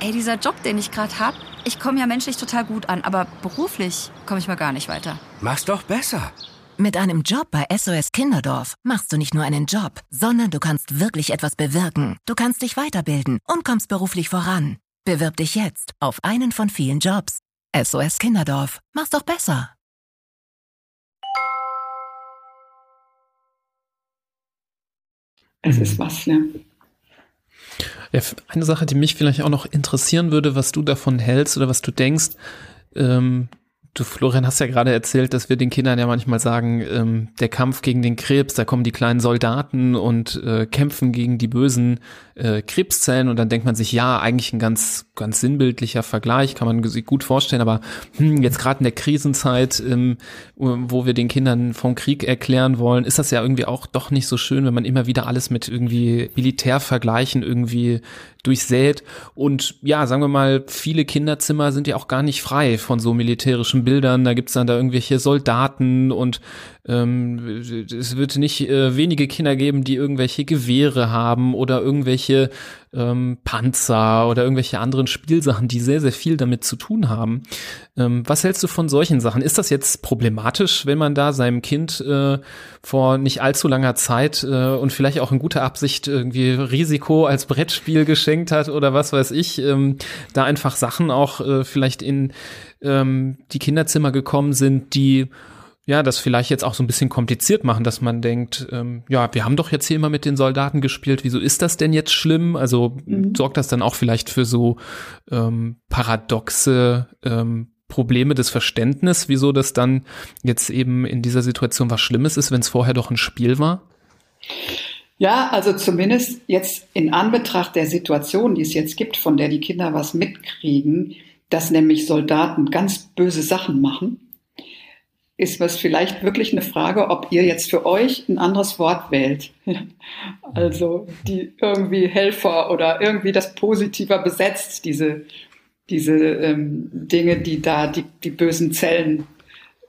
Ey, dieser Job, den ich gerade habe, ich komme ja menschlich total gut an, aber beruflich komme ich mal gar nicht weiter. Mach's doch besser. Mit einem Job bei SOS Kinderdorf machst du nicht nur einen Job, sondern du kannst wirklich etwas bewirken. Du kannst dich weiterbilden und kommst beruflich voran. Bewirb dich jetzt auf einen von vielen Jobs. SOS Kinderdorf. Mach's doch besser. Es ist was, ja. ja. Eine Sache, die mich vielleicht auch noch interessieren würde, was du davon hältst oder was du denkst, ähm, Du, Florian, hast ja gerade erzählt, dass wir den Kindern ja manchmal sagen, ähm, der Kampf gegen den Krebs, da kommen die kleinen Soldaten und äh, kämpfen gegen die bösen äh, Krebszellen. Und dann denkt man sich, ja, eigentlich ein ganz, ganz sinnbildlicher Vergleich, kann man sich gut vorstellen, aber hm, jetzt gerade in der Krisenzeit, ähm, wo wir den Kindern vom Krieg erklären wollen, ist das ja irgendwie auch doch nicht so schön, wenn man immer wieder alles mit irgendwie Militärvergleichen irgendwie durchsät. Und ja, sagen wir mal, viele Kinderzimmer sind ja auch gar nicht frei von so militärischen Bildern. Da gibt's dann da irgendwelche Soldaten und ähm, es wird nicht äh, wenige Kinder geben, die irgendwelche Gewehre haben oder irgendwelche ähm, Panzer oder irgendwelche anderen Spielsachen, die sehr, sehr viel damit zu tun haben. Ähm, was hältst du von solchen Sachen? Ist das jetzt problematisch, wenn man da seinem Kind äh, vor nicht allzu langer Zeit äh, und vielleicht auch in guter Absicht irgendwie Risiko als Brettspiel geschenkt hat oder was weiß ich, ähm, da einfach Sachen auch äh, vielleicht in ähm, die Kinderzimmer gekommen sind, die ja, das vielleicht jetzt auch so ein bisschen kompliziert machen, dass man denkt, ähm, ja, wir haben doch jetzt hier immer mit den Soldaten gespielt, wieso ist das denn jetzt schlimm? Also mhm. sorgt das dann auch vielleicht für so ähm, paradoxe ähm, Probleme des Verständnisses, wieso das dann jetzt eben in dieser Situation was Schlimmes ist, wenn es vorher doch ein Spiel war? Ja, also zumindest jetzt in Anbetracht der Situation, die es jetzt gibt, von der die Kinder was mitkriegen, dass nämlich Soldaten ganz böse Sachen machen ist was vielleicht wirklich eine Frage, ob ihr jetzt für euch ein anderes Wort wählt. also die irgendwie Helfer oder irgendwie das positiver besetzt, diese, diese ähm, Dinge, die da die, die bösen Zellen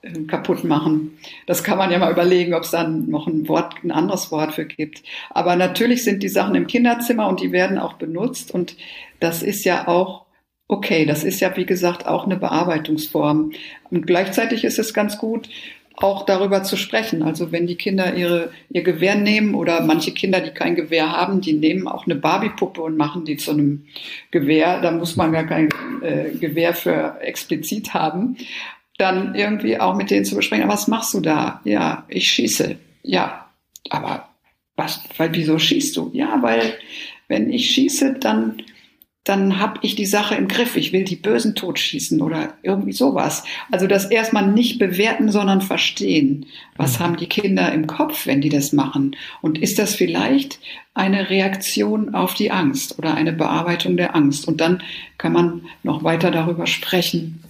äh, kaputt machen. Das kann man ja mal überlegen, ob es dann noch ein Wort, ein anderes Wort für gibt. Aber natürlich sind die Sachen im Kinderzimmer und die werden auch benutzt und das ist ja auch okay. Das ist ja, wie gesagt, auch eine Bearbeitungsform. Und gleichzeitig ist es ganz gut, auch darüber zu sprechen. Also wenn die Kinder ihre, ihr Gewehr nehmen oder manche Kinder, die kein Gewehr haben, die nehmen auch eine Barbiepuppe und machen die zu einem Gewehr. Da muss man gar kein äh, Gewehr für explizit haben. Dann irgendwie auch mit denen zu besprechen, was machst du da? Ja, ich schieße. Ja, aber was, weil, wieso schießt du? Ja, weil wenn ich schieße, dann dann habe ich die Sache im Griff. Ich will die Bösen totschießen oder irgendwie sowas. Also das erstmal nicht bewerten, sondern verstehen. Was mhm. haben die Kinder im Kopf, wenn die das machen? Und ist das vielleicht eine Reaktion auf die Angst oder eine Bearbeitung der Angst? Und dann kann man noch weiter darüber sprechen,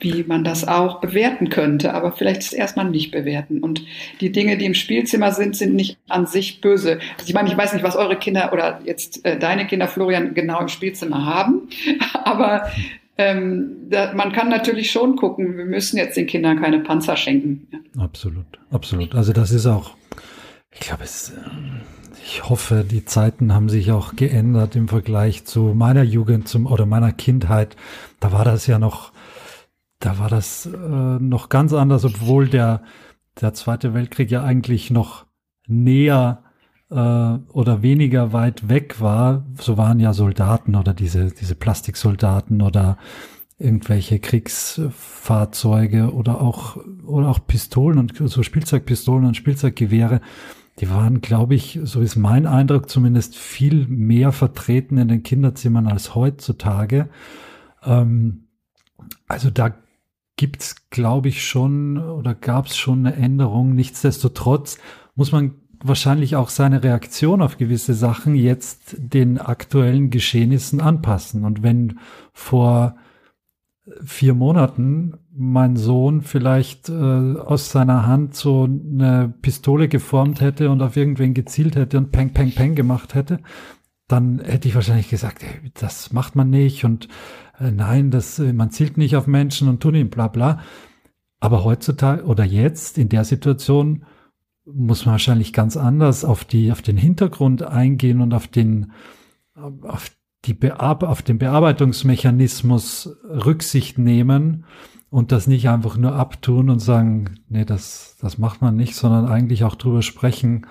wie man das auch bewerten könnte, aber vielleicht ist erstmal nicht bewerten. Und die Dinge, die im Spielzimmer sind, sind nicht an sich böse. Also ich meine, ich weiß nicht, was eure Kinder oder jetzt äh, deine Kinder, Florian, genau im Spielzimmer haben, aber ähm, da, man kann natürlich schon gucken, wir müssen jetzt den Kindern keine Panzer schenken. Absolut, absolut. Also das ist auch, ich glaube, es, ähm, ich hoffe, die Zeiten haben sich auch geändert im Vergleich zu meiner Jugend zum, oder meiner Kindheit. Da war das ja noch, da war das äh, noch ganz anders, obwohl der, der Zweite Weltkrieg ja eigentlich noch näher äh, oder weniger weit weg war. So waren ja Soldaten oder diese, diese Plastiksoldaten oder irgendwelche Kriegsfahrzeuge oder auch, oder auch Pistolen und so Spielzeugpistolen und Spielzeuggewehre. Die waren, glaube ich, so ist mein Eindruck zumindest viel mehr vertreten in den Kinderzimmern als heutzutage. Ähm, also da gibt's, glaube ich, schon oder gab es schon eine Änderung. Nichtsdestotrotz muss man wahrscheinlich auch seine Reaktion auf gewisse Sachen jetzt den aktuellen Geschehnissen anpassen. Und wenn vor vier Monaten mein Sohn vielleicht äh, aus seiner Hand so eine Pistole geformt hätte und auf irgendwen gezielt hätte und Peng, Peng, Peng gemacht hätte, dann hätte ich wahrscheinlich gesagt, ey, das macht man nicht und äh, nein, das, äh, man zielt nicht auf Menschen und tun ihm bla bla. Aber heutzutage oder jetzt in der Situation muss man wahrscheinlich ganz anders auf die, auf den Hintergrund eingehen und auf den, auf die Bear auf den Bearbeitungsmechanismus Rücksicht nehmen und das nicht einfach nur abtun und sagen, nee, das, das macht man nicht, sondern eigentlich auch drüber sprechen,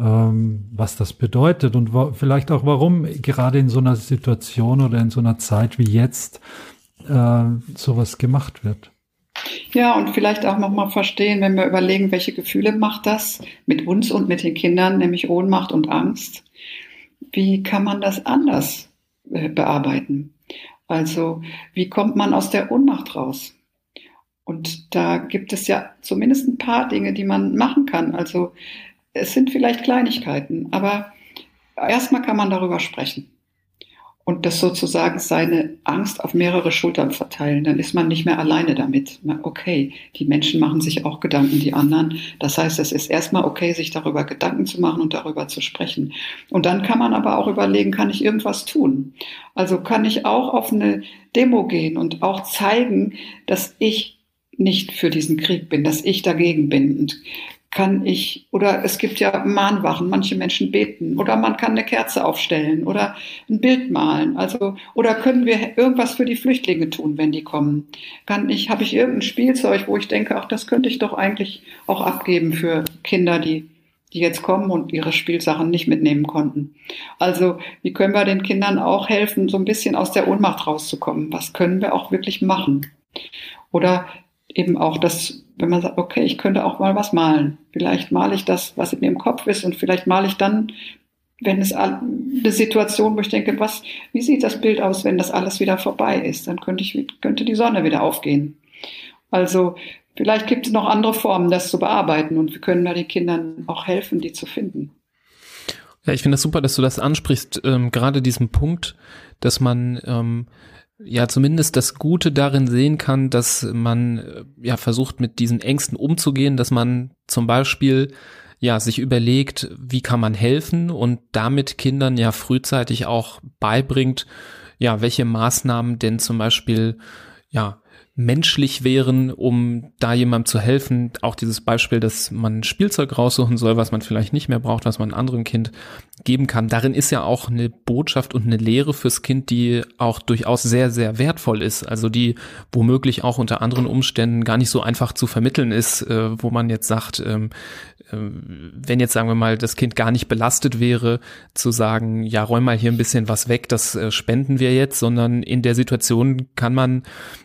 was das bedeutet und vielleicht auch warum gerade in so einer Situation oder in so einer Zeit wie jetzt äh, sowas gemacht wird. Ja, und vielleicht auch nochmal verstehen, wenn wir überlegen, welche Gefühle macht das mit uns und mit den Kindern, nämlich Ohnmacht und Angst. Wie kann man das anders äh, bearbeiten? Also, wie kommt man aus der Ohnmacht raus? Und da gibt es ja zumindest ein paar Dinge, die man machen kann. Also, es sind vielleicht Kleinigkeiten, aber erstmal kann man darüber sprechen und das sozusagen seine Angst auf mehrere Schultern verteilen. Dann ist man nicht mehr alleine damit. Okay, die Menschen machen sich auch Gedanken, die anderen. Das heißt, es ist erstmal okay, sich darüber Gedanken zu machen und darüber zu sprechen. Und dann kann man aber auch überlegen, kann ich irgendwas tun? Also kann ich auch auf eine Demo gehen und auch zeigen, dass ich nicht für diesen Krieg bin, dass ich dagegen bin. Und kann ich, oder es gibt ja Mahnwachen, manche Menschen beten, oder man kann eine Kerze aufstellen oder ein Bild malen. Also, oder können wir irgendwas für die Flüchtlinge tun, wenn die kommen? Kann ich, habe ich irgendein Spielzeug, wo ich denke, ach, das könnte ich doch eigentlich auch abgeben für Kinder, die, die jetzt kommen und ihre Spielsachen nicht mitnehmen konnten. Also, wie können wir den Kindern auch helfen, so ein bisschen aus der Ohnmacht rauszukommen? Was können wir auch wirklich machen? Oder eben auch das, wenn man sagt, okay, ich könnte auch mal was malen. Vielleicht male ich das, was in mir im Kopf ist und vielleicht male ich dann, wenn es eine Situation, wo ich denke, was, wie sieht das Bild aus, wenn das alles wieder vorbei ist? Dann könnte ich, könnte die Sonne wieder aufgehen. Also, vielleicht gibt es noch andere Formen, das zu bearbeiten und wir können da den Kindern auch helfen, die zu finden. Ja, ich finde das super, dass du das ansprichst, ähm, gerade diesen Punkt, dass man ähm, ja zumindest das Gute darin sehen kann, dass man äh, ja versucht mit diesen Ängsten umzugehen, dass man zum Beispiel ja sich überlegt, wie kann man helfen und damit Kindern ja frühzeitig auch beibringt, ja welche Maßnahmen denn zum Beispiel ja menschlich wären, um da jemandem zu helfen. Auch dieses Beispiel, dass man Spielzeug raussuchen soll, was man vielleicht nicht mehr braucht, was man anderen Kind geben kann. Darin ist ja auch eine Botschaft und eine Lehre fürs Kind, die auch durchaus sehr, sehr wertvoll ist. Also die womöglich auch unter anderen Umständen gar nicht so einfach zu vermitteln ist, äh, wo man jetzt sagt, ähm, äh, wenn jetzt sagen wir mal das Kind gar nicht belastet wäre, zu sagen, ja, räum mal hier ein bisschen was weg, das äh, spenden wir jetzt, sondern in der Situation kann man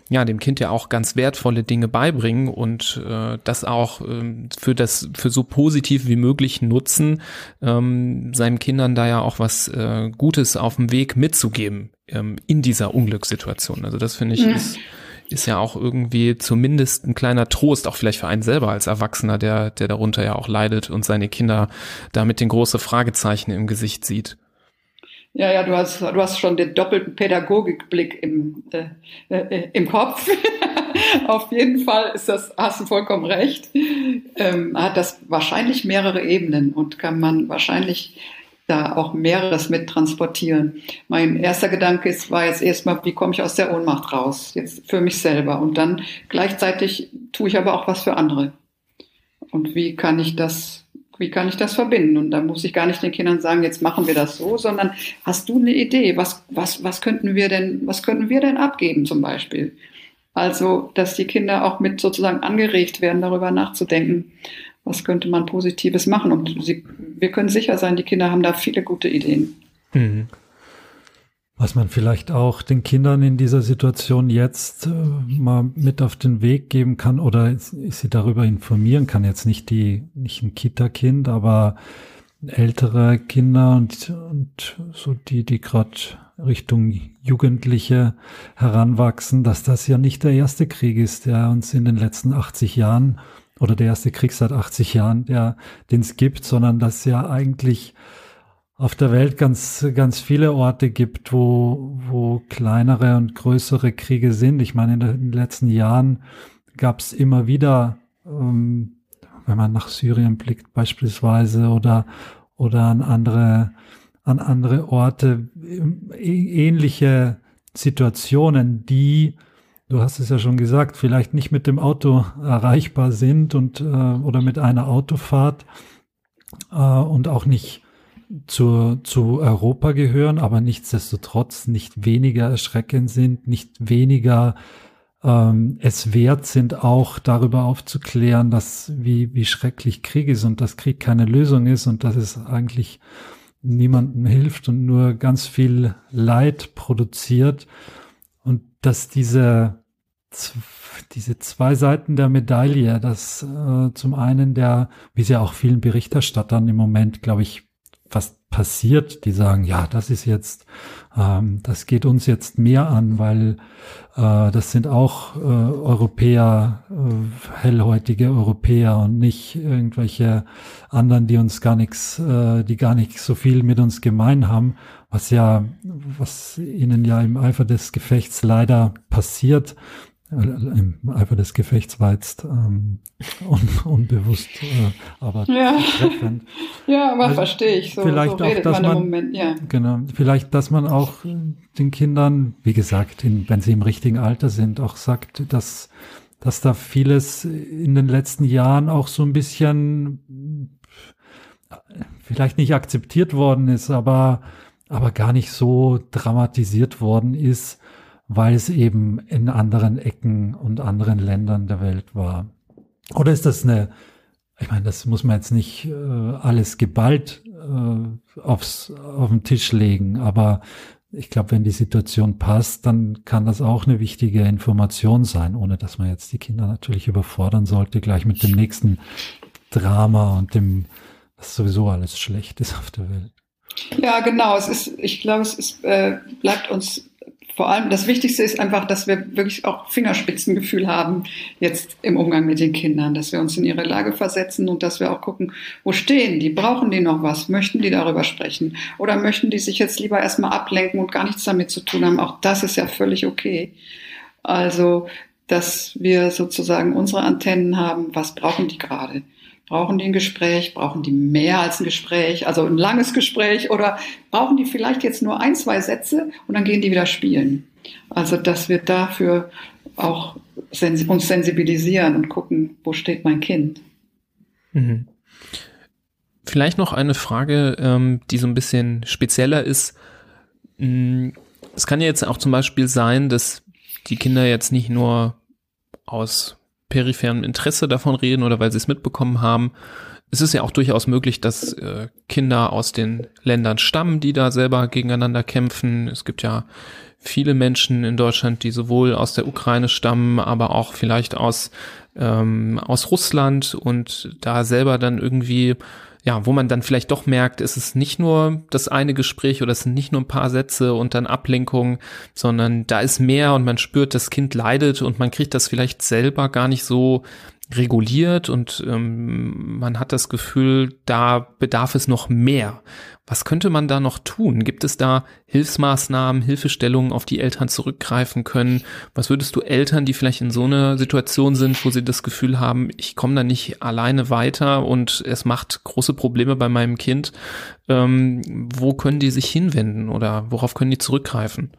ja dem Kind ja auch ganz wertvolle Dinge beibringen und äh, das auch ähm, für das für so positiv wie möglich nutzen, ähm, seinen Kindern da ja auch was äh, Gutes auf dem Weg mitzugeben ähm, in dieser Unglückssituation. Also das finde ich ja. ist ist ja auch irgendwie zumindest ein kleiner Trost, auch vielleicht für einen selber als Erwachsener, der, der darunter ja auch leidet und seine Kinder da mit den großen Fragezeichen im Gesicht sieht. Ja, ja, du hast, du hast schon den doppelten Pädagogikblick im, äh, äh, im Kopf. Auf jeden Fall ist das, hast du vollkommen recht. Ähm, hat das wahrscheinlich mehrere Ebenen und kann man wahrscheinlich da auch mehreres mit transportieren. Mein erster Gedanke ist, war jetzt erstmal, wie komme ich aus der Ohnmacht raus? Jetzt für mich selber. Und dann gleichzeitig tue ich aber auch was für andere. Und wie kann ich das wie kann ich das verbinden? Und da muss ich gar nicht den Kindern sagen, jetzt machen wir das so, sondern hast du eine Idee? Was, was, was könnten wir denn, was könnten wir denn abgeben zum Beispiel? Also, dass die Kinder auch mit sozusagen angeregt werden, darüber nachzudenken, was könnte man Positives machen. Und sie, wir können sicher sein, die Kinder haben da viele gute Ideen. Mhm. Was man vielleicht auch den Kindern in dieser Situation jetzt äh, mal mit auf den Weg geben kann oder sie darüber informieren kann, jetzt nicht die, nicht ein Kita-Kind, aber ältere Kinder und, und so die, die gerade Richtung Jugendliche heranwachsen, dass das ja nicht der erste Krieg ist, der uns in den letzten 80 Jahren oder der erste Krieg seit 80 Jahren, der den es gibt, sondern dass ja eigentlich auf der Welt ganz, ganz viele Orte gibt, wo, wo kleinere und größere Kriege sind. Ich meine, in den letzten Jahren gab es immer wieder, ähm, wenn man nach Syrien blickt beispielsweise oder, oder an andere, an andere Orte, ähnliche Situationen, die, du hast es ja schon gesagt, vielleicht nicht mit dem Auto erreichbar sind und äh, oder mit einer Autofahrt äh, und auch nicht zu, zu Europa gehören, aber nichtsdestotrotz nicht weniger erschreckend sind, nicht weniger ähm, es wert sind, auch darüber aufzuklären, dass wie, wie schrecklich Krieg ist und dass Krieg keine Lösung ist und dass es eigentlich niemandem hilft und nur ganz viel Leid produziert. Und dass diese diese zwei Seiten der Medaille, dass äh, zum einen der, wie es ja auch vielen Berichterstattern im Moment, glaube ich, fast passiert, die sagen, ja, das ist jetzt, ähm, das geht uns jetzt mehr an, weil äh, das sind auch äh, Europäer, äh, hellhäutige Europäer und nicht irgendwelche anderen, die uns gar nichts, äh, die gar nicht so viel mit uns gemein haben, was ja, was ihnen ja im Eifer des Gefechts leider passiert, im Eifer des Gefechts war jetzt ähm, un, unbewusst, äh, aber ja. treffend. Ja, aber also verstehe ich. So, vielleicht so auch, dass man, man Moment, ja. genau, vielleicht, dass man auch den Kindern, wie gesagt, in, wenn sie im richtigen Alter sind, auch sagt, dass dass da vieles in den letzten Jahren auch so ein bisschen vielleicht nicht akzeptiert worden ist, aber aber gar nicht so dramatisiert worden ist weil es eben in anderen Ecken und anderen Ländern der Welt war? Oder ist das eine, ich meine, das muss man jetzt nicht äh, alles geballt äh, aufs, auf den Tisch legen, aber ich glaube, wenn die Situation passt, dann kann das auch eine wichtige Information sein, ohne dass man jetzt die Kinder natürlich überfordern sollte, gleich mit dem nächsten Drama und dem, was sowieso alles schlecht ist auf der Welt. Ja, genau. Es ist, ich glaube, es ist, äh, bleibt uns vor allem das Wichtigste ist einfach, dass wir wirklich auch Fingerspitzengefühl haben jetzt im Umgang mit den Kindern, dass wir uns in ihre Lage versetzen und dass wir auch gucken, wo stehen die, brauchen die noch was, möchten die darüber sprechen oder möchten die sich jetzt lieber erstmal ablenken und gar nichts damit zu tun haben. Auch das ist ja völlig okay. Also, dass wir sozusagen unsere Antennen haben, was brauchen die gerade? Brauchen die ein Gespräch? Brauchen die mehr als ein Gespräch? Also ein langes Gespräch? Oder brauchen die vielleicht jetzt nur ein, zwei Sätze und dann gehen die wieder spielen? Also, dass wir dafür auch uns sensibilisieren und gucken, wo steht mein Kind? Mhm. Vielleicht noch eine Frage, ähm, die so ein bisschen spezieller ist. Mm, es kann ja jetzt auch zum Beispiel sein, dass die Kinder jetzt nicht nur aus peripherem Interesse davon reden oder weil sie es mitbekommen haben. Es ist ja auch durchaus möglich, dass äh, Kinder aus den Ländern stammen, die da selber gegeneinander kämpfen. Es gibt ja viele Menschen in Deutschland, die sowohl aus der Ukraine stammen, aber auch vielleicht aus, ähm, aus Russland und da selber dann irgendwie ja, wo man dann vielleicht doch merkt, es ist nicht nur das eine Gespräch oder es sind nicht nur ein paar Sätze und dann Ablenkung, sondern da ist mehr und man spürt, das Kind leidet und man kriegt das vielleicht selber gar nicht so reguliert und ähm, man hat das Gefühl, da bedarf es noch mehr. Was könnte man da noch tun? Gibt es da Hilfsmaßnahmen, Hilfestellungen, auf die Eltern zurückgreifen können? Was würdest du Eltern, die vielleicht in so einer Situation sind, wo sie das Gefühl haben, ich komme da nicht alleine weiter und es macht große Probleme bei meinem Kind, ähm, wo können die sich hinwenden oder worauf können die zurückgreifen?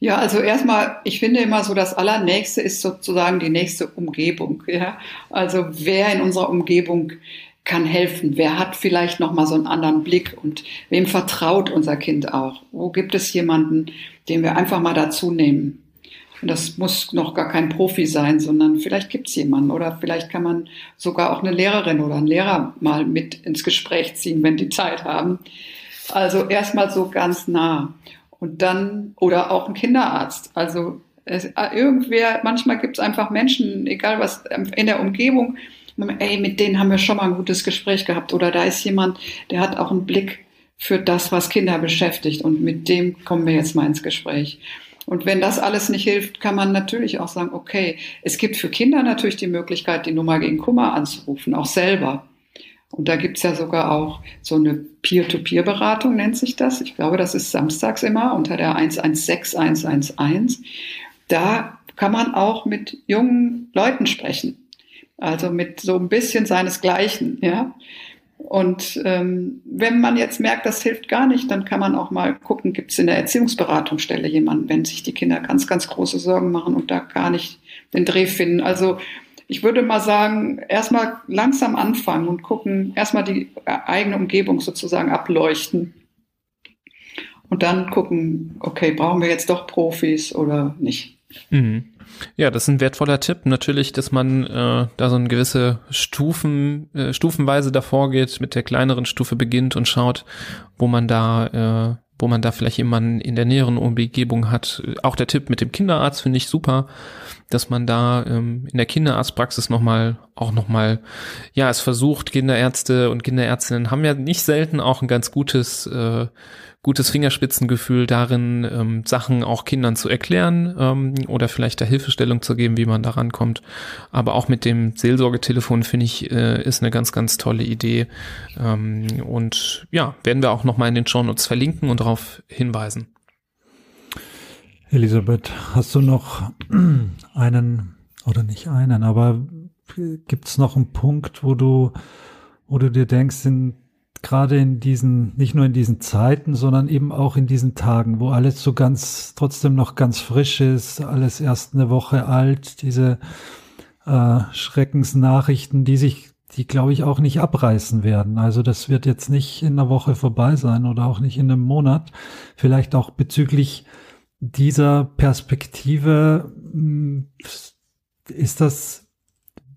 Ja, also erstmal, ich finde immer so, das Allernächste ist sozusagen die nächste Umgebung. Ja? Also wer in unserer Umgebung kann helfen? Wer hat vielleicht noch mal so einen anderen Blick und wem vertraut unser Kind auch? Wo gibt es jemanden, den wir einfach mal dazu nehmen? Und das muss noch gar kein Profi sein, sondern vielleicht gibt es jemanden oder vielleicht kann man sogar auch eine Lehrerin oder einen Lehrer mal mit ins Gespräch ziehen, wenn die Zeit haben. Also erstmal so ganz nah. Und dann, oder auch ein Kinderarzt. Also es, irgendwer, manchmal gibt es einfach Menschen, egal was in der Umgebung, ey, mit denen haben wir schon mal ein gutes Gespräch gehabt. Oder da ist jemand, der hat auch einen Blick für das, was Kinder beschäftigt. Und mit dem kommen wir jetzt mal ins Gespräch. Und wenn das alles nicht hilft, kann man natürlich auch sagen, okay, es gibt für Kinder natürlich die Möglichkeit, die Nummer gegen Kummer anzurufen, auch selber. Und da gibt's ja sogar auch so eine Peer-to-Peer-Beratung, nennt sich das. Ich glaube, das ist samstags immer unter der 116111. Da kann man auch mit jungen Leuten sprechen. Also mit so ein bisschen seinesgleichen, ja. Und ähm, wenn man jetzt merkt, das hilft gar nicht, dann kann man auch mal gucken, gibt es in der Erziehungsberatungsstelle jemanden, wenn sich die Kinder ganz, ganz große Sorgen machen und da gar nicht den Dreh finden. Also ich würde mal sagen, erstmal langsam anfangen und gucken, erstmal die eigene Umgebung sozusagen ableuchten. Und dann gucken, okay, brauchen wir jetzt doch Profis oder nicht. Mhm. Ja, das ist ein wertvoller Tipp. Natürlich, dass man äh, da so eine gewisse Stufen, äh, stufenweise davor geht, mit der kleineren Stufe beginnt und schaut, wo man da, äh, wo man da vielleicht jemanden in der näheren Umgebung hat. Auch der Tipp mit dem Kinderarzt finde ich super, dass man da ähm, in der Kinderarztpraxis nochmal, auch nochmal, ja, es versucht, Kinderärzte und Kinderärztinnen haben ja nicht selten auch ein ganz gutes äh, gutes Fingerspitzengefühl darin, ähm, Sachen auch Kindern zu erklären ähm, oder vielleicht da Hilfestellung zu geben, wie man da rankommt. Aber auch mit dem Seelsorgetelefon finde ich, äh, ist eine ganz, ganz tolle Idee. Ähm, und ja, werden wir auch nochmal in den Shownotes verlinken und darauf hinweisen. Elisabeth, hast du noch einen, oder nicht einen, aber gibt es noch einen Punkt, wo du, wo du dir denkst, in gerade in diesen, nicht nur in diesen Zeiten, sondern eben auch in diesen Tagen, wo alles so ganz, trotzdem noch ganz frisch ist, alles erst eine Woche alt, diese äh, Schreckensnachrichten, die sich, die glaube ich auch nicht abreißen werden. Also das wird jetzt nicht in einer Woche vorbei sein oder auch nicht in einem Monat. Vielleicht auch bezüglich dieser Perspektive hm, ist das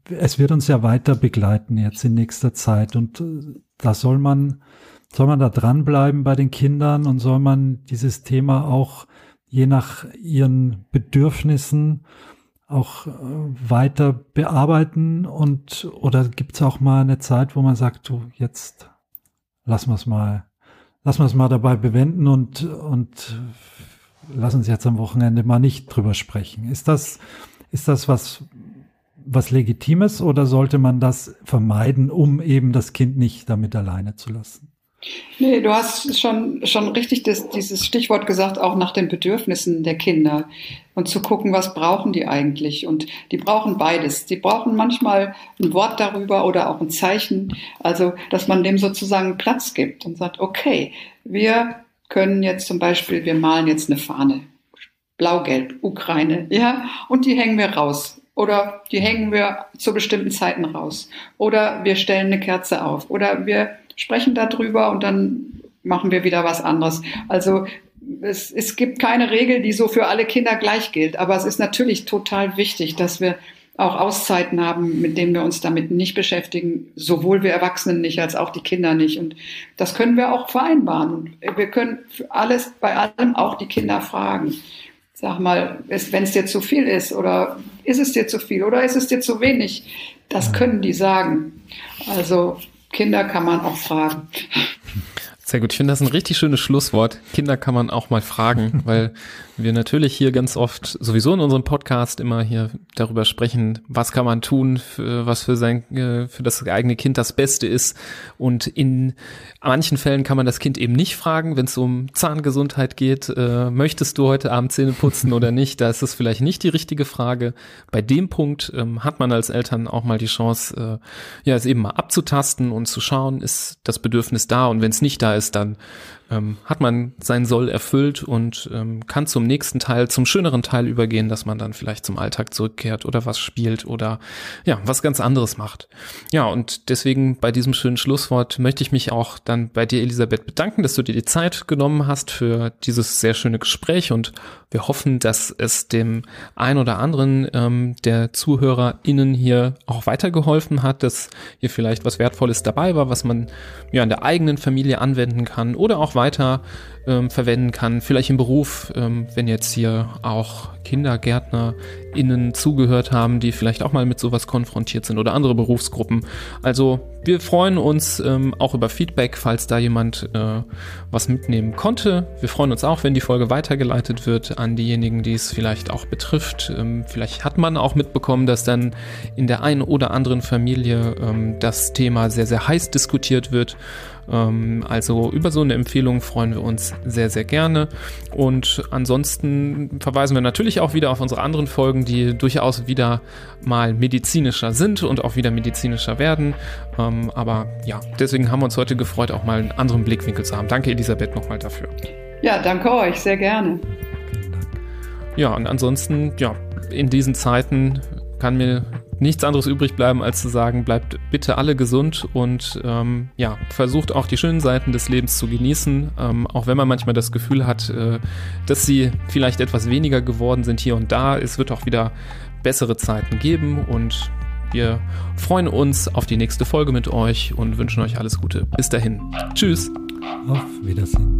es wird uns ja weiter begleiten jetzt in nächster Zeit und äh, da soll man, soll man da dranbleiben bei den Kindern und soll man dieses Thema auch je nach ihren Bedürfnissen auch äh, weiter bearbeiten und oder gibt es auch mal eine Zeit, wo man sagt, du jetzt lass wir es mal, lass wir es mal dabei bewenden und und lass uns jetzt am Wochenende mal nicht drüber sprechen. Ist das ist das was was Legitimes oder sollte man das vermeiden, um eben das Kind nicht damit alleine zu lassen? Nee, du hast schon, schon richtig das, dieses Stichwort gesagt, auch nach den Bedürfnissen der Kinder und zu gucken, was brauchen die eigentlich. Und die brauchen beides. Die brauchen manchmal ein Wort darüber oder auch ein Zeichen, also dass man dem sozusagen Platz gibt und sagt, okay, wir können jetzt zum Beispiel, wir malen jetzt eine Fahne, blau-gelb, Ukraine, ja, und die hängen wir raus oder die hängen wir zu bestimmten Zeiten raus. Oder wir stellen eine Kerze auf. Oder wir sprechen darüber und dann machen wir wieder was anderes. Also es, es gibt keine Regel, die so für alle Kinder gleich gilt. Aber es ist natürlich total wichtig, dass wir auch Auszeiten haben, mit denen wir uns damit nicht beschäftigen, sowohl wir Erwachsenen nicht als auch die Kinder nicht. Und das können wir auch vereinbaren. Wir können alles, bei allem auch die Kinder fragen sag mal, wenn es dir zu viel ist oder ist es dir zu viel oder ist es dir zu wenig, das können die sagen. Also Kinder kann man auch fragen. Sehr gut. Ich finde das ein richtig schönes Schlusswort. Kinder kann man auch mal fragen, weil wir natürlich hier ganz oft sowieso in unserem Podcast immer hier darüber sprechen, was kann man tun, für, was für sein, äh, für das eigene Kind das Beste ist. Und in manchen Fällen kann man das Kind eben nicht fragen, wenn es um Zahngesundheit geht. Äh, möchtest du heute Abend Zähne putzen oder nicht? Da ist es vielleicht nicht die richtige Frage. Bei dem Punkt ähm, hat man als Eltern auch mal die Chance, äh, ja, es eben mal abzutasten und zu schauen, ist das Bedürfnis da? Und wenn es nicht da ist, dann ähm, hat man sein Soll erfüllt und ähm, kann zum nächsten Teil, zum schöneren Teil übergehen, dass man dann vielleicht zum Alltag zurückkehrt oder was spielt oder ja, was ganz anderes macht. Ja, und deswegen bei diesem schönen Schlusswort möchte ich mich auch dann bei dir, Elisabeth, bedanken, dass du dir die Zeit genommen hast für dieses sehr schöne Gespräch und wir hoffen, dass es dem ein oder anderen ähm, der ZuhörerInnen hier auch weitergeholfen hat, dass hier vielleicht was Wertvolles dabei war, was man ja in der eigenen Familie anwenden kann oder auch weiter ähm, verwenden kann. Vielleicht im Beruf, ähm, wenn jetzt hier auch KindergärtnerInnen zugehört haben, die vielleicht auch mal mit sowas konfrontiert sind oder andere Berufsgruppen. Also wir freuen uns ähm, auch über Feedback, falls da jemand äh, was mitnehmen konnte. Wir freuen uns auch, wenn die Folge weitergeleitet wird an diejenigen, die es vielleicht auch betrifft. Ähm, vielleicht hat man auch mitbekommen, dass dann in der einen oder anderen Familie ähm, das Thema sehr, sehr heiß diskutiert wird. Ähm, also über so eine Empfehlung freuen wir uns sehr, sehr gerne. Und ansonsten verweisen wir natürlich auch wieder auf unsere anderen Folgen, die durchaus wieder mal medizinischer sind und auch wieder medizinischer werden. Ähm, aber ja, deswegen haben wir uns heute gefreut, auch mal einen anderen Blickwinkel zu haben. Danke, Elisabeth, nochmal dafür. Ja, danke euch, sehr gerne. Ja, und ansonsten, ja, in diesen Zeiten kann mir nichts anderes übrig bleiben, als zu sagen, bleibt bitte alle gesund und ähm, ja, versucht auch die schönen Seiten des Lebens zu genießen, ähm, auch wenn man manchmal das Gefühl hat, äh, dass sie vielleicht etwas weniger geworden sind hier und da. Es wird auch wieder bessere Zeiten geben und wir freuen uns auf die nächste Folge mit euch und wünschen euch alles Gute. Bis dahin. Tschüss. Auf Wiedersehen.